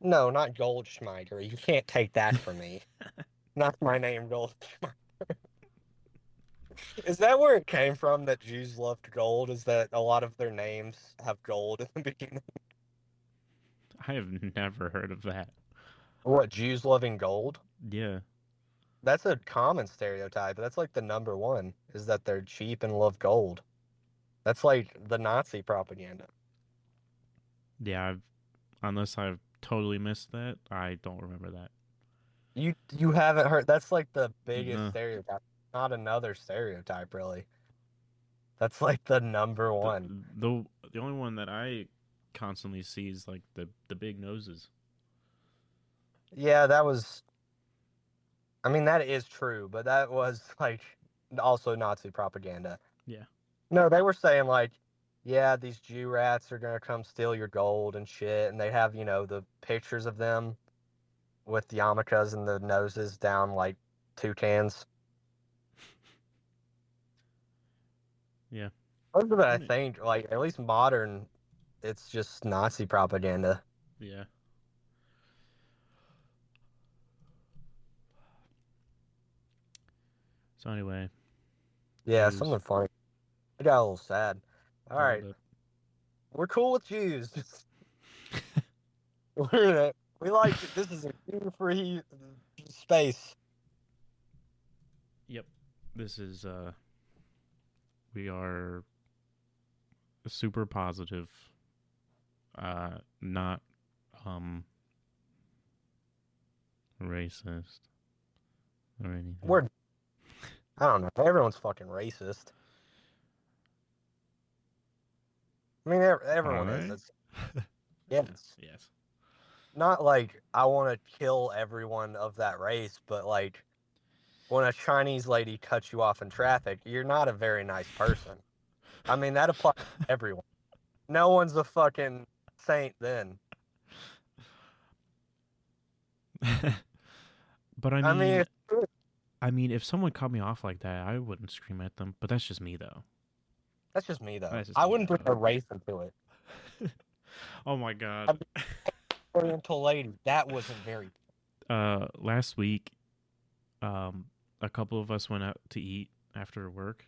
Speaker 1: No, not Goldschmider. You can't take that from me. not my name, Goldschmider. Is that where it came from that Jews loved gold? Is that a lot of their names have gold in the beginning?
Speaker 2: I have never heard of that.
Speaker 1: What, Jews loving gold?
Speaker 2: Yeah.
Speaker 1: That's a common stereotype. That's like the number one, is that they're cheap and love gold. That's like the Nazi propaganda.
Speaker 2: Yeah, I've, unless I've totally missed that, I don't remember that.
Speaker 1: You you haven't heard that's like the biggest
Speaker 2: No.
Speaker 1: stereotype. Not another stereotype really. That's like the number
Speaker 2: The-
Speaker 1: one.
Speaker 2: The, the only one that I constantly see is like the the big noses.
Speaker 1: Yeah, that was I mean that is true, but that was like also Nazi propaganda.
Speaker 2: Yeah.
Speaker 1: No, they were saying like, yeah, these Jew rats are gonna come steal your gold and shit, and they have, you know, the pictures of them with the yarmulkes and the noses down like toucans.
Speaker 2: Yeah.
Speaker 1: Most of it, I think, like at least modern, it's just Nazi propaganda.
Speaker 2: Yeah. So anyway,
Speaker 1: Yeah,
Speaker 2: Jews.
Speaker 1: something funny. I got a little sad. All right. we're cool with Jews. We're in it. We like it. This is a Jew-free space.
Speaker 2: Yep. This is uh we are super positive. Uh not um racist or anything.
Speaker 1: We're I don't know. Everyone's fucking racist. I mean, everyone
Speaker 2: Alright.
Speaker 1: is. Yes.
Speaker 2: yes.
Speaker 1: Not like I want to kill everyone of that race, but like when a Chinese lady cuts you off in traffic, you're not a very nice person. I mean, that applies to everyone. No one's a fucking saint then.
Speaker 2: but I mean,
Speaker 1: I mean.
Speaker 2: I mean, if someone cut me off like that, I wouldn't scream at them. But that's just me, though.
Speaker 1: that's just me though.
Speaker 2: Just
Speaker 1: I
Speaker 2: me,
Speaker 1: wouldn't bring
Speaker 2: though.
Speaker 1: a race into it.
Speaker 2: oh my god.
Speaker 1: Oriental lady, that wasn't very.
Speaker 2: Uh, last week, um, a couple of us went out to eat after work.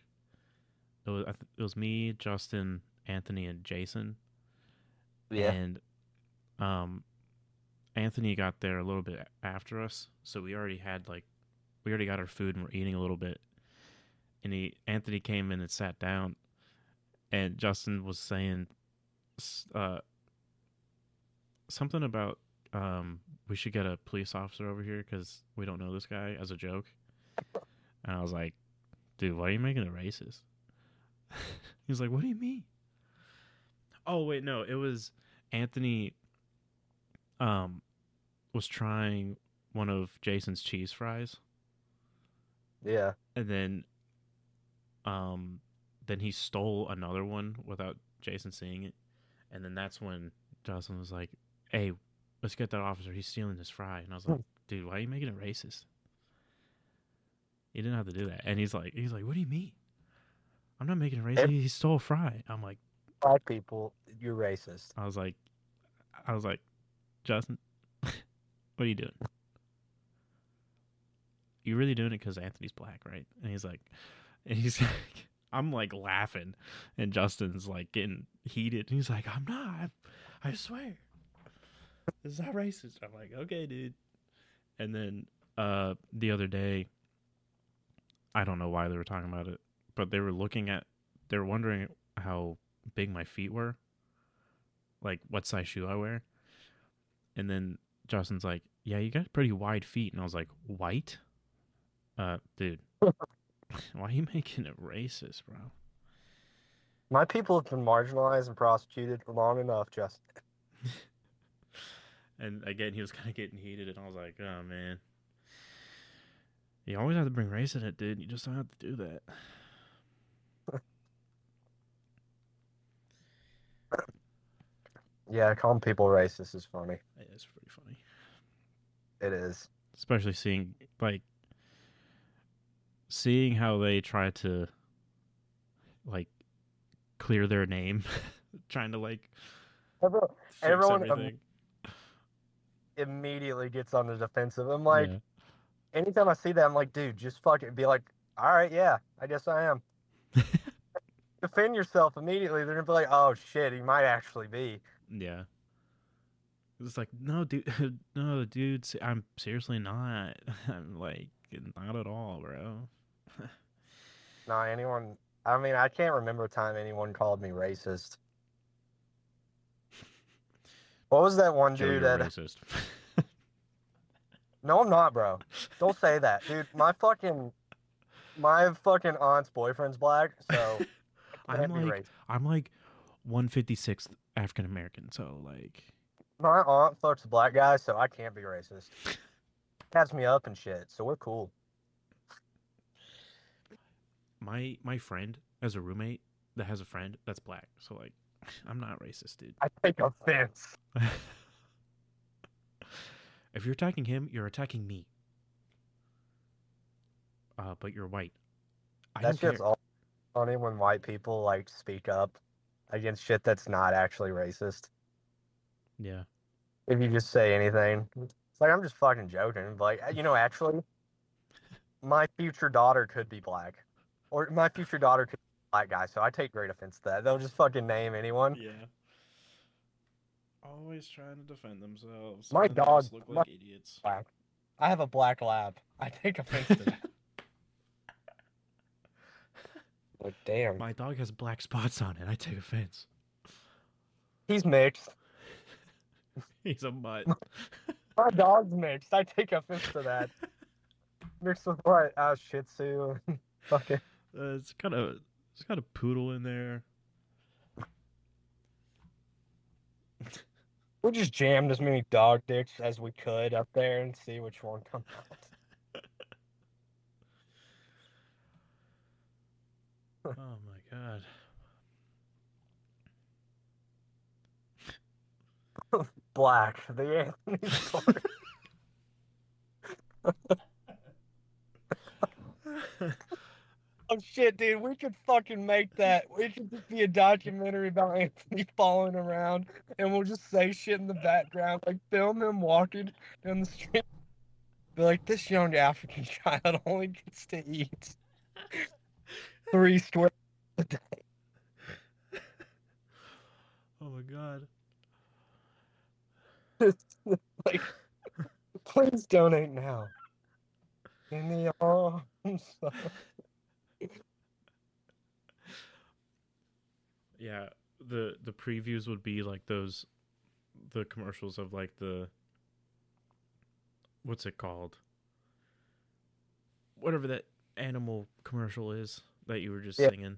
Speaker 2: It was it was me, Justin, Anthony, and Jason. Yeah. And um, Anthony got there a little bit after us, so we already had like we already got our food and we're eating a little bit. And he Anthony came in and sat down, and Justin was saying uh, something about um, we should get a police officer over here because we don't know this guy as a joke. And I was like, dude, why are you making it racist? he was like, what do you mean? Oh wait, no, it was Anthony. Um, was trying one of Jason's cheese fries,
Speaker 1: Yeah.
Speaker 2: and then, um, then he stole another one without Jason seeing it, and then that's when Justin was like, "Hey, let's get that officer. He's stealing this fry." And I was like, "Dude, why are you making it racist?" You didn't have to do that. And he's like, he's like, "What do you mean? I'm not making a racist. He stole a fry." I'm like,
Speaker 1: Black people, you're racist.
Speaker 2: I was like, I was like, Justin, what are you doing? You really doing it because Anthony's black, right? And he's like, and he's like, I'm like laughing, and Justin's like getting heated. And he's like, I'm not. I, I swear, it's not racist. I'm like, okay, dude. And then uh the other day, I don't know why they were talking about it, but they were looking at, they were wondering how big my feet were, like what size shoe I wear. And then Justin's like, "Yeah, you got pretty wide feet," and I was like, "White, uh, dude, why are you making it racist, bro?"
Speaker 1: My people have been marginalized and prostituted for long enough, Justin.
Speaker 2: And again, he was kind of getting heated, and I was like, "Oh man, you always have to bring race in it, dude. You just don't have to do that."
Speaker 1: Yeah, calling people racist is funny.
Speaker 2: It's pretty funny,
Speaker 1: It is.
Speaker 2: especially seeing like seeing how they try to like clear their name, trying to like
Speaker 1: Everyone um, immediately gets on the defensive. I'm like,
Speaker 2: Yeah.
Speaker 1: Anytime I see that, I'm like, dude, just fucking be like, all right, yeah, I guess I am. Defend yourself immediately. They're gonna be like, oh shit, he might actually be.
Speaker 2: Yeah. It's like, no, dude, no, dude, I'm seriously not. I'm like, not at all, bro.
Speaker 1: Nah, anyone. I mean, I can't remember a time anyone called me racist. What was that one
Speaker 2: Joe,
Speaker 1: dude that?
Speaker 2: racist.
Speaker 1: No, I'm not, bro. Don't say that, dude. My fucking, my fucking aunt's boyfriend's black, so
Speaker 2: I'm like. I'm like 156th African American, so like,
Speaker 1: My aunt fucks a black guy, so I can't be racist. Cats me up and shit, so we're cool.
Speaker 2: my my friend has a roommate that has a friend that's black, so like, I'm not racist, dude.
Speaker 1: I take offense.
Speaker 2: if you're attacking him, you're attacking me. Uh, but you're white. I
Speaker 1: That's
Speaker 2: don't
Speaker 1: just
Speaker 2: care.
Speaker 1: all funny when white people like speak up against shit that's not actually racist.
Speaker 2: Yeah.
Speaker 1: If you just say anything, it's like I'm just fucking joking. But like, you know, actually, my future daughter could be black, or my future daughter could be a black guy. So I take great offense to that. They'll just fucking name anyone.
Speaker 2: Yeah. Always trying to defend themselves.
Speaker 1: My
Speaker 2: and they
Speaker 1: dog-
Speaker 2: look
Speaker 1: my-
Speaker 2: like idiots.
Speaker 1: Black. I have a black lab. I take offense to that. like, damn,
Speaker 2: My dog has black spots on it. I take offense.
Speaker 1: he's mixed.
Speaker 2: He's a mutt.
Speaker 1: My dog's mixed. I take offense to that. Mixed with what? Uh, Shih Tzu. Fucking.
Speaker 2: Uh, it's got a it's got a poodle in there.
Speaker 1: We just jammed as many dog dicks as we could up there and see which one comes out.
Speaker 2: oh my god.
Speaker 1: Black. The Anthony story. Oh shit, dude, we could fucking make that. It could just be a documentary about Anthony falling around, and we'll just say shit in the background, like film him walking down the street. Be like, this young African child only gets to eat three square a day.
Speaker 2: oh my god.
Speaker 1: like, please donate now. In the arms. of-
Speaker 2: Yeah, the the previews would be like those the commercials of like the what's it called? Whatever that animal commercial is that you were just
Speaker 1: Yeah.
Speaker 2: singing.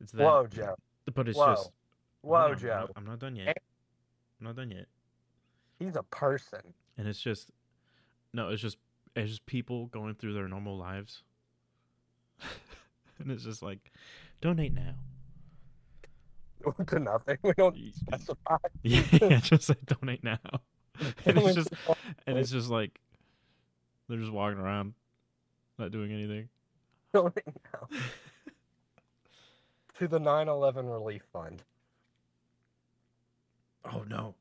Speaker 2: It's that
Speaker 1: Whoa, Joe.
Speaker 2: but it's
Speaker 1: Whoa.
Speaker 2: just
Speaker 1: Whoa,
Speaker 2: on, I'm
Speaker 1: Joe.
Speaker 2: not- I'm not done yet. I'm not done yet.
Speaker 1: He's a person.
Speaker 2: And it's just no, it's just it's just people going through their normal lives. and it's just like donate now.
Speaker 1: to nothing. We don't specify.
Speaker 2: Yeah, just like donate now. And it's just and it's just like they're just walking around, not doing anything.
Speaker 1: Donate now. to the 9/11 relief fund.
Speaker 2: Oh no.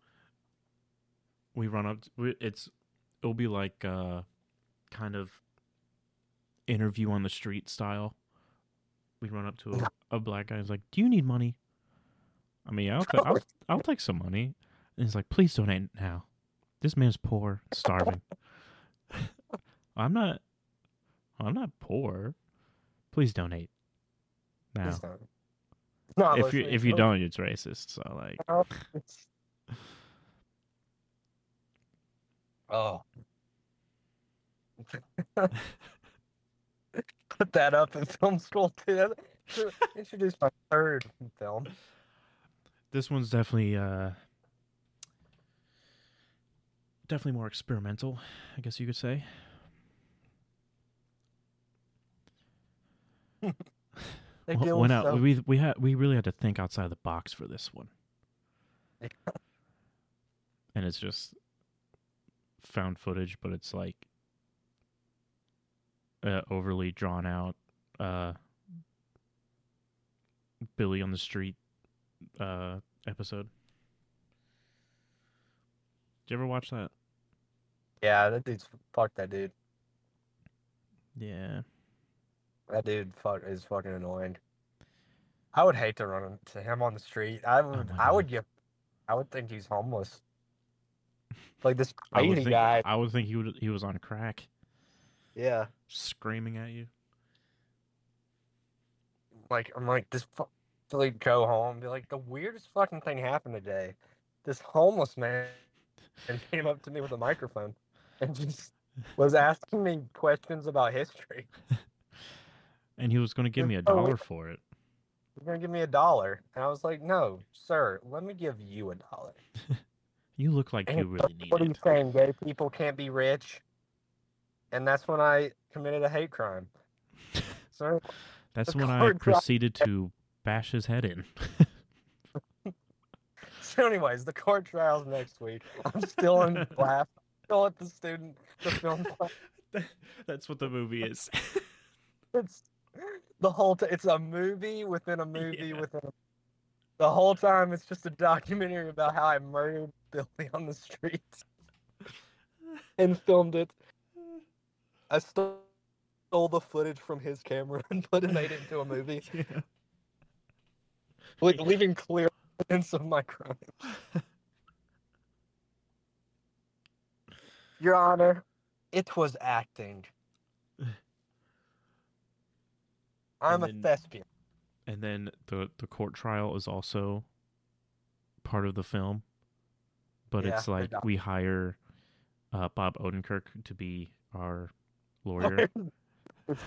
Speaker 2: We run up. we- It's it'll be like uh, kind of interview on the street style. We run up to a, a black guy. He's like, "Do you need money?" I mean, I'll ta- I'll, I'll take some money. And he's like, "Please donate now. This man's poor, starving. I'm not. I'm not poor. Please donate now.
Speaker 1: Don't.
Speaker 2: If you if you
Speaker 1: Oh,
Speaker 2: don't, it's racist. So like,
Speaker 1: oh, Oh. Put that up in film school too. Introduce my third film.
Speaker 2: This one's definitely uh definitely more experimental i guess you could say.
Speaker 1: They
Speaker 2: went out we we had we really had to think outside the box for this one. And it's just found footage but it's like uh, overly drawn out uh billy on the street uh episode did you ever watch that
Speaker 1: Yeah, that dude's fuck that dude.
Speaker 2: yeah
Speaker 1: That dude fuck is fucking annoying. I would hate to run into him on the street. I would.
Speaker 2: Oh
Speaker 1: I would give. I would think he's homeless. Like this
Speaker 2: I would think,
Speaker 1: guy.
Speaker 2: I would think he would he was on crack,
Speaker 1: Yeah.
Speaker 2: screaming at you.
Speaker 1: Like I'm like this. Fu- to like go home, be like the weirdest fucking thing happened today. This homeless man and came up to me with a microphone and just was asking me questions about history.
Speaker 2: And he was going to give me a dollar for it.
Speaker 1: You're gonna give me a dollar, and I was like, "No, sir. Let me give you a dollar."
Speaker 2: You look like
Speaker 1: And
Speaker 2: you really need
Speaker 1: What are you
Speaker 2: it.
Speaker 1: saying? Gay people can't be rich? And that's when I committed a hate crime. So
Speaker 2: That's when I proceeded to bash his head in.
Speaker 1: So, anyways, the court trial's next week. I'm still in class, still at the student, the film class.
Speaker 2: That's what the movie is.
Speaker 1: It's the whole. T- it's a movie within a movie
Speaker 2: Yeah.
Speaker 1: within. A, the whole time, it's just a documentary about how I murdered Billy on the street and filmed it. I stole, stole the footage from his camera and put it made it into a movie,
Speaker 2: yeah.
Speaker 1: Le- leaving clear evidence of my crime. Your Honor, it was acting. I'm a thespian.
Speaker 2: And then the the court trial is also part of the film, but
Speaker 1: Yeah,
Speaker 2: it's like we hire uh, Bob Odenkirk to be our lawyer.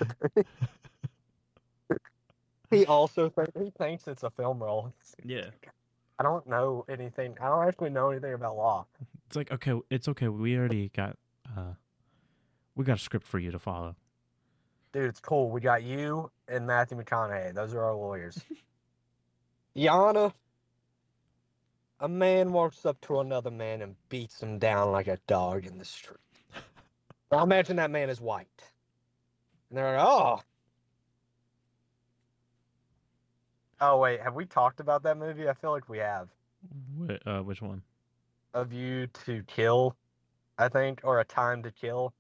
Speaker 1: he also he thinks it's a film role.
Speaker 2: yeah.
Speaker 1: I don't know anything. I don't actually know anything about law.
Speaker 2: It's like okay, it's okay. We already got uh we got a script for you to follow.
Speaker 1: Dude, it's cool. We got you and Matthew McConaughey. Those are our lawyers. Yana, a man walks up to another man and beats him down like a dog in the street. Now imagine that man is white. And they're like, oh. Oh, wait. Have we talked about that movie? I feel like we have.
Speaker 2: Wh- uh, which one?
Speaker 1: A View to Kill, I think, or A Time to Kill.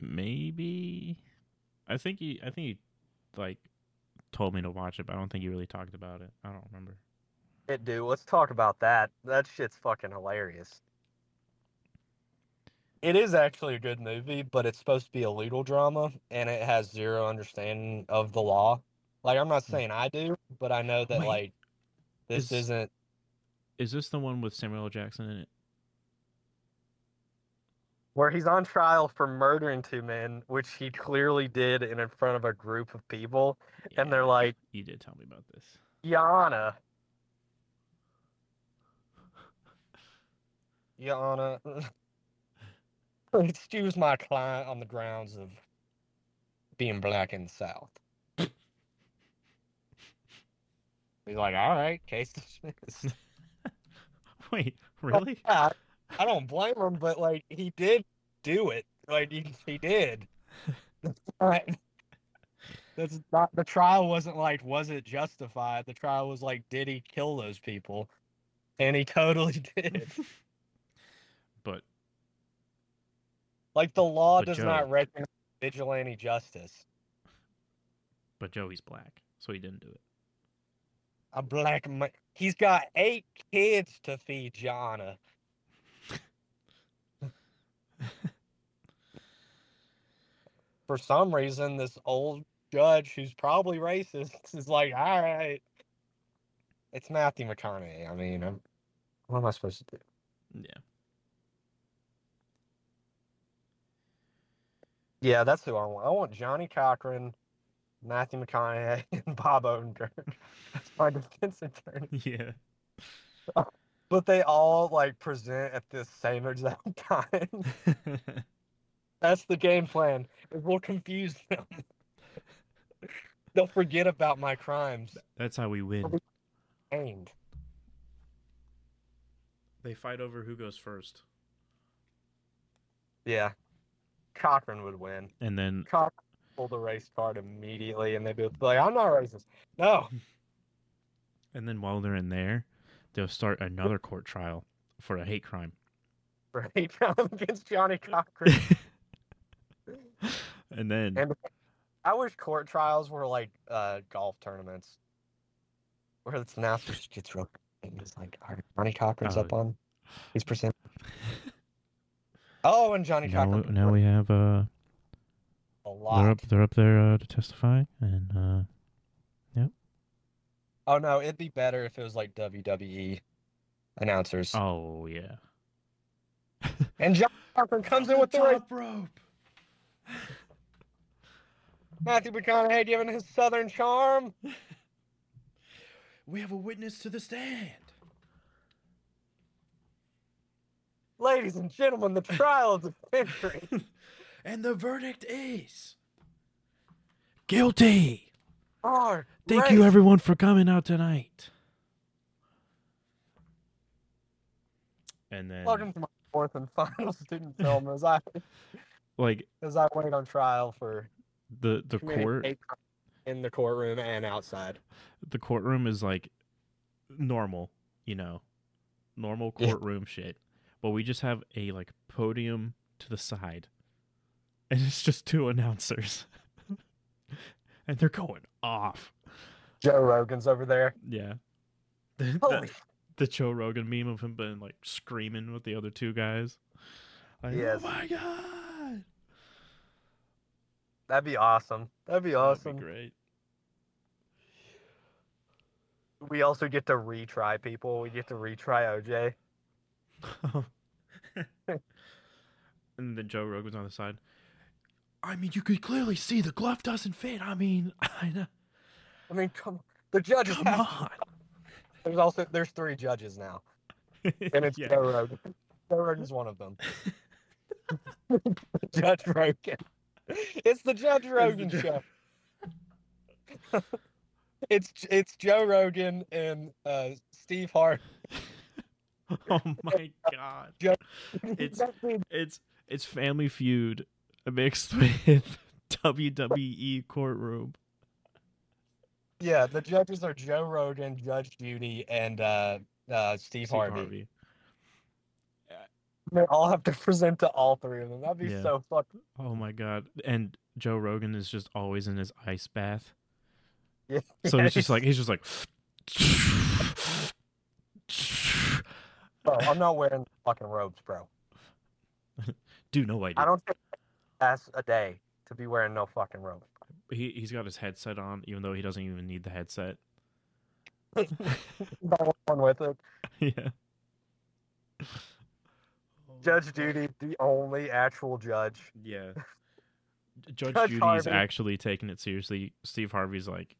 Speaker 2: Maybe. I think he. I think he, like, told me to watch it, but I don't think he really talked about it. I don't remember.
Speaker 1: It do. Let's talk about that. That shit's fucking hilarious. it is actually a good movie, but it's supposed to be a legal drama, and it has zero understanding of the law. Like, I'm not hmm. saying I do, but I know that
Speaker 2: Wait,
Speaker 1: like this
Speaker 2: is-
Speaker 1: isn't.
Speaker 2: Is this the one with Samuel Jackson in it?
Speaker 1: Where he's on trial for murdering two men, which he clearly did in in front of a group of people, and they're like,
Speaker 2: You did tell me about this.
Speaker 1: Yana. Yana. Excuse my client on the grounds of being black in the South. He's like, all right, case dismissed.
Speaker 2: Wait, really?
Speaker 1: Yeah, I don't blame him, but like he did do it. Like he, he did. That's not, that's not the trial wasn't like was it justified? The trial was like did he kill those people? And he totally did.
Speaker 2: But
Speaker 1: Like the law does
Speaker 2: Joe-
Speaker 1: not recognize vigilante justice.
Speaker 2: but Joey's black, so he didn't do it.
Speaker 1: A black man. He's got eight kids to feed, Jana. For some reason, this old judge who's probably racist is like, all right. It's Matthew McConaughey. I mean, I'm, what am I supposed to do?
Speaker 2: Yeah.
Speaker 1: Yeah, that's who I want. I want Johnnie Cochran, Matthew McConaughey, and Bob Odenkirk. That's my defense attorney.
Speaker 2: Yeah.
Speaker 1: Uh, but they all like present at the same exact time. That's the game plan. It will confuse them. They'll forget about my crimes.
Speaker 2: That's how we win.
Speaker 1: Aimed.
Speaker 2: They fight over who goes first.
Speaker 1: Yeah. Cochran would win.
Speaker 2: And then
Speaker 1: Cochran pull the race card immediately and they'd be like, I'm not racist. No.
Speaker 2: and then while they're in there, they'll start another court trial for a hate crime.
Speaker 1: For a hate crime against Johnnie Cochran.
Speaker 2: and then
Speaker 1: And I wish court trials were like uh, golf tournaments, where the announcer just gets real and just like, "All right, Johnnie Cochran's
Speaker 2: Oh.
Speaker 1: up on, he's percent." Oh, and Johnnie
Speaker 2: now,
Speaker 1: Cochran
Speaker 2: now we have uh
Speaker 1: a
Speaker 2: they're up they're up there uh, to testify and uh
Speaker 1: Oh no, it'd be better if it was like WWE announcers.
Speaker 2: oh yeah.
Speaker 1: And Johnnie Cochran comes in with the race.
Speaker 2: rope.
Speaker 1: Matthew McConaughey giving his Southern charm.
Speaker 2: We have a witness to the stand.
Speaker 1: Ladies and gentlemen, the trial of the century.
Speaker 2: And the verdict is guilty.
Speaker 1: Our
Speaker 2: Thank you everyone for coming out tonight. And then
Speaker 1: Welcome to my fourth and final student film as I
Speaker 2: like
Speaker 1: as I wait on trial for
Speaker 2: the the court
Speaker 1: in the courtroom and outside.
Speaker 2: the courtroom is like normal, you know, normal courtroom shit. But we just have a like podium to the side, and it's just two announcers, and they're going off.
Speaker 1: Joe Rogan's over there.
Speaker 2: Yeah, the,
Speaker 1: Holy
Speaker 2: the, the Joe Rogan meme of him being like screaming with the other two guys. Like,
Speaker 1: Yes.
Speaker 2: Oh my god!
Speaker 1: That'd be awesome. That'd be awesome.
Speaker 2: That'd be great.
Speaker 1: We also get to retry people. We get to retry OJ.
Speaker 2: and then Joe Rogan's on the side. I mean, you could clearly see the glove doesn't fit. I mean, I know.
Speaker 1: I mean, come the judges
Speaker 2: Come on.
Speaker 1: there's also there's three judges now. And it's
Speaker 2: Yeah.
Speaker 1: Joe Rogan. Joe Rogan's one of them. Judge Rogan. It's the Judge Rogan
Speaker 2: Ju-
Speaker 1: show. it's it's Joe Rogan and uh, Steve Hart.
Speaker 2: oh my god. It's- It's it's Family Feud mixed with WWE courtroom.
Speaker 1: yeah, the judges are Joe Rogan, Judge Judy, and uh, uh, Steve,
Speaker 2: Steve
Speaker 1: Harvey.
Speaker 2: Harvey.
Speaker 1: They all have to present to all three of them. That'd be
Speaker 2: Yeah.
Speaker 1: so fucking.
Speaker 2: Oh my god. And Joe Rogan is just always in his ice bath.
Speaker 1: Yeah.
Speaker 2: So he's just like he's just like
Speaker 1: Bro, I'm not wearing fucking robes, bro.
Speaker 2: Dude, no idea.
Speaker 1: I don't think that's a day to be wearing no fucking robe.
Speaker 2: He he's got his headset on, even though he doesn't even need the headset.
Speaker 1: Go on with it.
Speaker 2: yeah.
Speaker 1: Judge oh, Judy, the only actual judge.
Speaker 2: Yeah. Judge,
Speaker 1: Judge
Speaker 2: Judy's
Speaker 1: Harvey.
Speaker 2: actually taking it seriously. Steve Harvey's like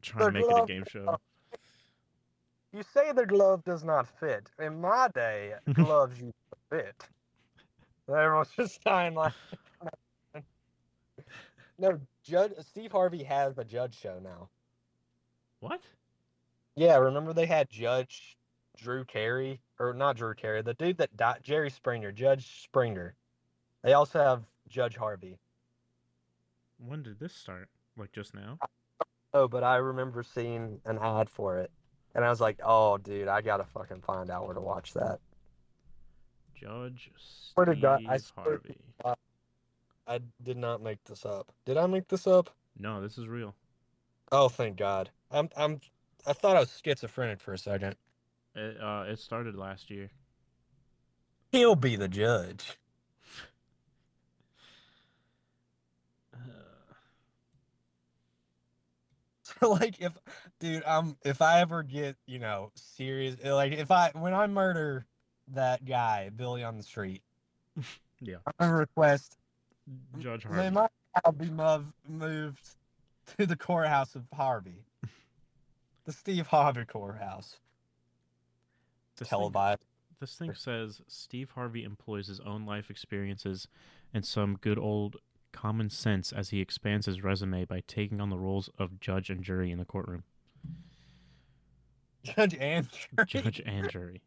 Speaker 2: trying to make it a game show.
Speaker 1: You say the glove does not fit. In my day, gloves used to fit. And Everyone's just dying like. no, Judge Steve Harvey has a judge show now.
Speaker 2: What?
Speaker 1: Yeah, remember they had Judge Drew Carey, or not Drew Carey, the dude that died, Jerry Springer, Judge Springer. They also have Judge Harvey.
Speaker 2: When did this start? Like just now?
Speaker 1: Oh, but I remember seeing an ad for it, and I was like, "Oh, dude, I gotta fucking find out where to watch that."
Speaker 2: Judge
Speaker 1: to
Speaker 2: Steve
Speaker 1: God, I
Speaker 2: Harvey.
Speaker 1: God. I did not make this up. Did I make this up?
Speaker 2: No, this is real.
Speaker 1: Oh, thank God. I'm I'm I thought I was schizophrenic for a second.
Speaker 2: It uh it started last year.
Speaker 1: He'll be the judge.
Speaker 2: Uh,
Speaker 1: So like if dude, I'm if I ever get, you know, serious like if I when I murder that guy, Billy on the street,
Speaker 2: yeah.
Speaker 1: I request
Speaker 2: Judge
Speaker 1: may
Speaker 2: Harvey.
Speaker 1: my child be mov- moved to the courthouse of Harvey. the Steve Harvey courthouse.
Speaker 2: This thing, this thing says Steve Harvey employs his own life experiences and some good old common sense as he expands his resume by taking on the roles of judge and jury in the courtroom.
Speaker 1: Judge and jury.
Speaker 2: Judge and jury.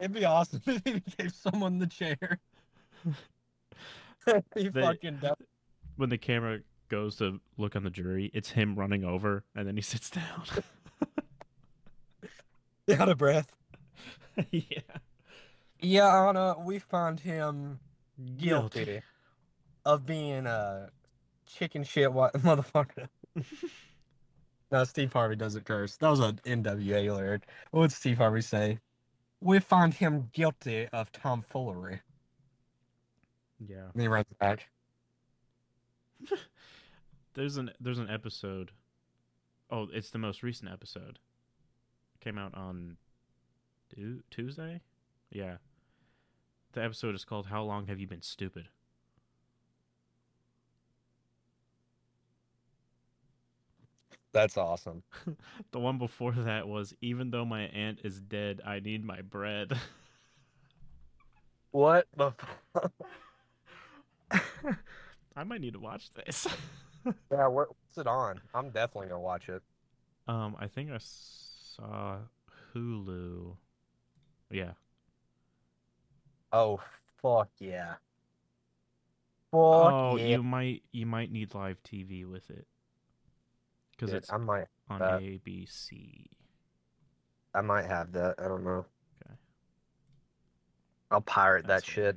Speaker 1: It'd be awesome if he gave someone the chair. he
Speaker 2: They-
Speaker 1: fucking does.
Speaker 2: When the camera goes to look on the jury, it's him running over and then he sits down.
Speaker 1: out of breath.
Speaker 2: yeah.
Speaker 1: Yeah, Anna, we find him
Speaker 2: Guilty.
Speaker 1: guilty of being a chicken shit wa- motherfucker. no, Steve Harvey doesn't curse. That was an NWA lyric. What would Steve Harvey say? We find him guilty of tomfoolery.
Speaker 2: Yeah.
Speaker 1: And he runs back.
Speaker 2: There's an there's an episode. Oh, it's the most recent episode. Came out on Tuesday? Yeah. The episode is called How Long Have You Been Stupid?
Speaker 1: That's awesome.
Speaker 2: The one before that was Even though my aunt is dead, I need my bread.
Speaker 1: What the fuck?
Speaker 2: I might need to watch this.
Speaker 1: Yeah, what's it on? I'm definitely gonna watch it.
Speaker 2: um, I think I saw Hulu. Yeah.
Speaker 1: Oh fuck yeah. Fuck
Speaker 2: oh,
Speaker 1: yeah.
Speaker 2: you might you might need live TV with it because it's
Speaker 1: I might
Speaker 2: on
Speaker 1: uh,
Speaker 2: ABC.
Speaker 1: I might have that. I don't know.
Speaker 2: Okay.
Speaker 1: I'll pirate
Speaker 2: That's
Speaker 1: that shit.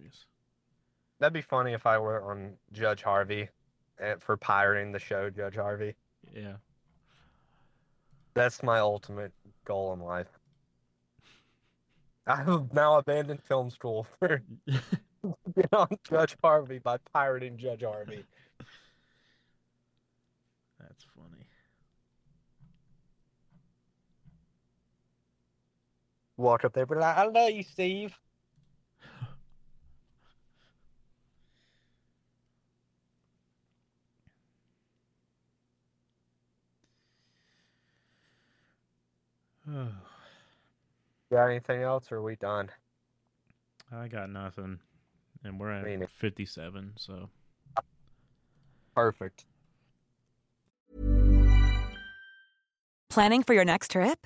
Speaker 1: That'd be funny if I were on Judge Harvey and for pirating the show Judge Harvey.
Speaker 2: Yeah.
Speaker 1: That's my ultimate goal in life. I have now abandoned film school for get on Judge Harvey by pirating Judge Harvey.
Speaker 2: That's funny.
Speaker 1: Walk up there, be like, "I love you, Steve." Got anything else, or are we done?
Speaker 2: I got nothing, and we're at
Speaker 1: neither.
Speaker 2: fifty-seven. So
Speaker 1: Perfect.
Speaker 3: Planning for your next trip?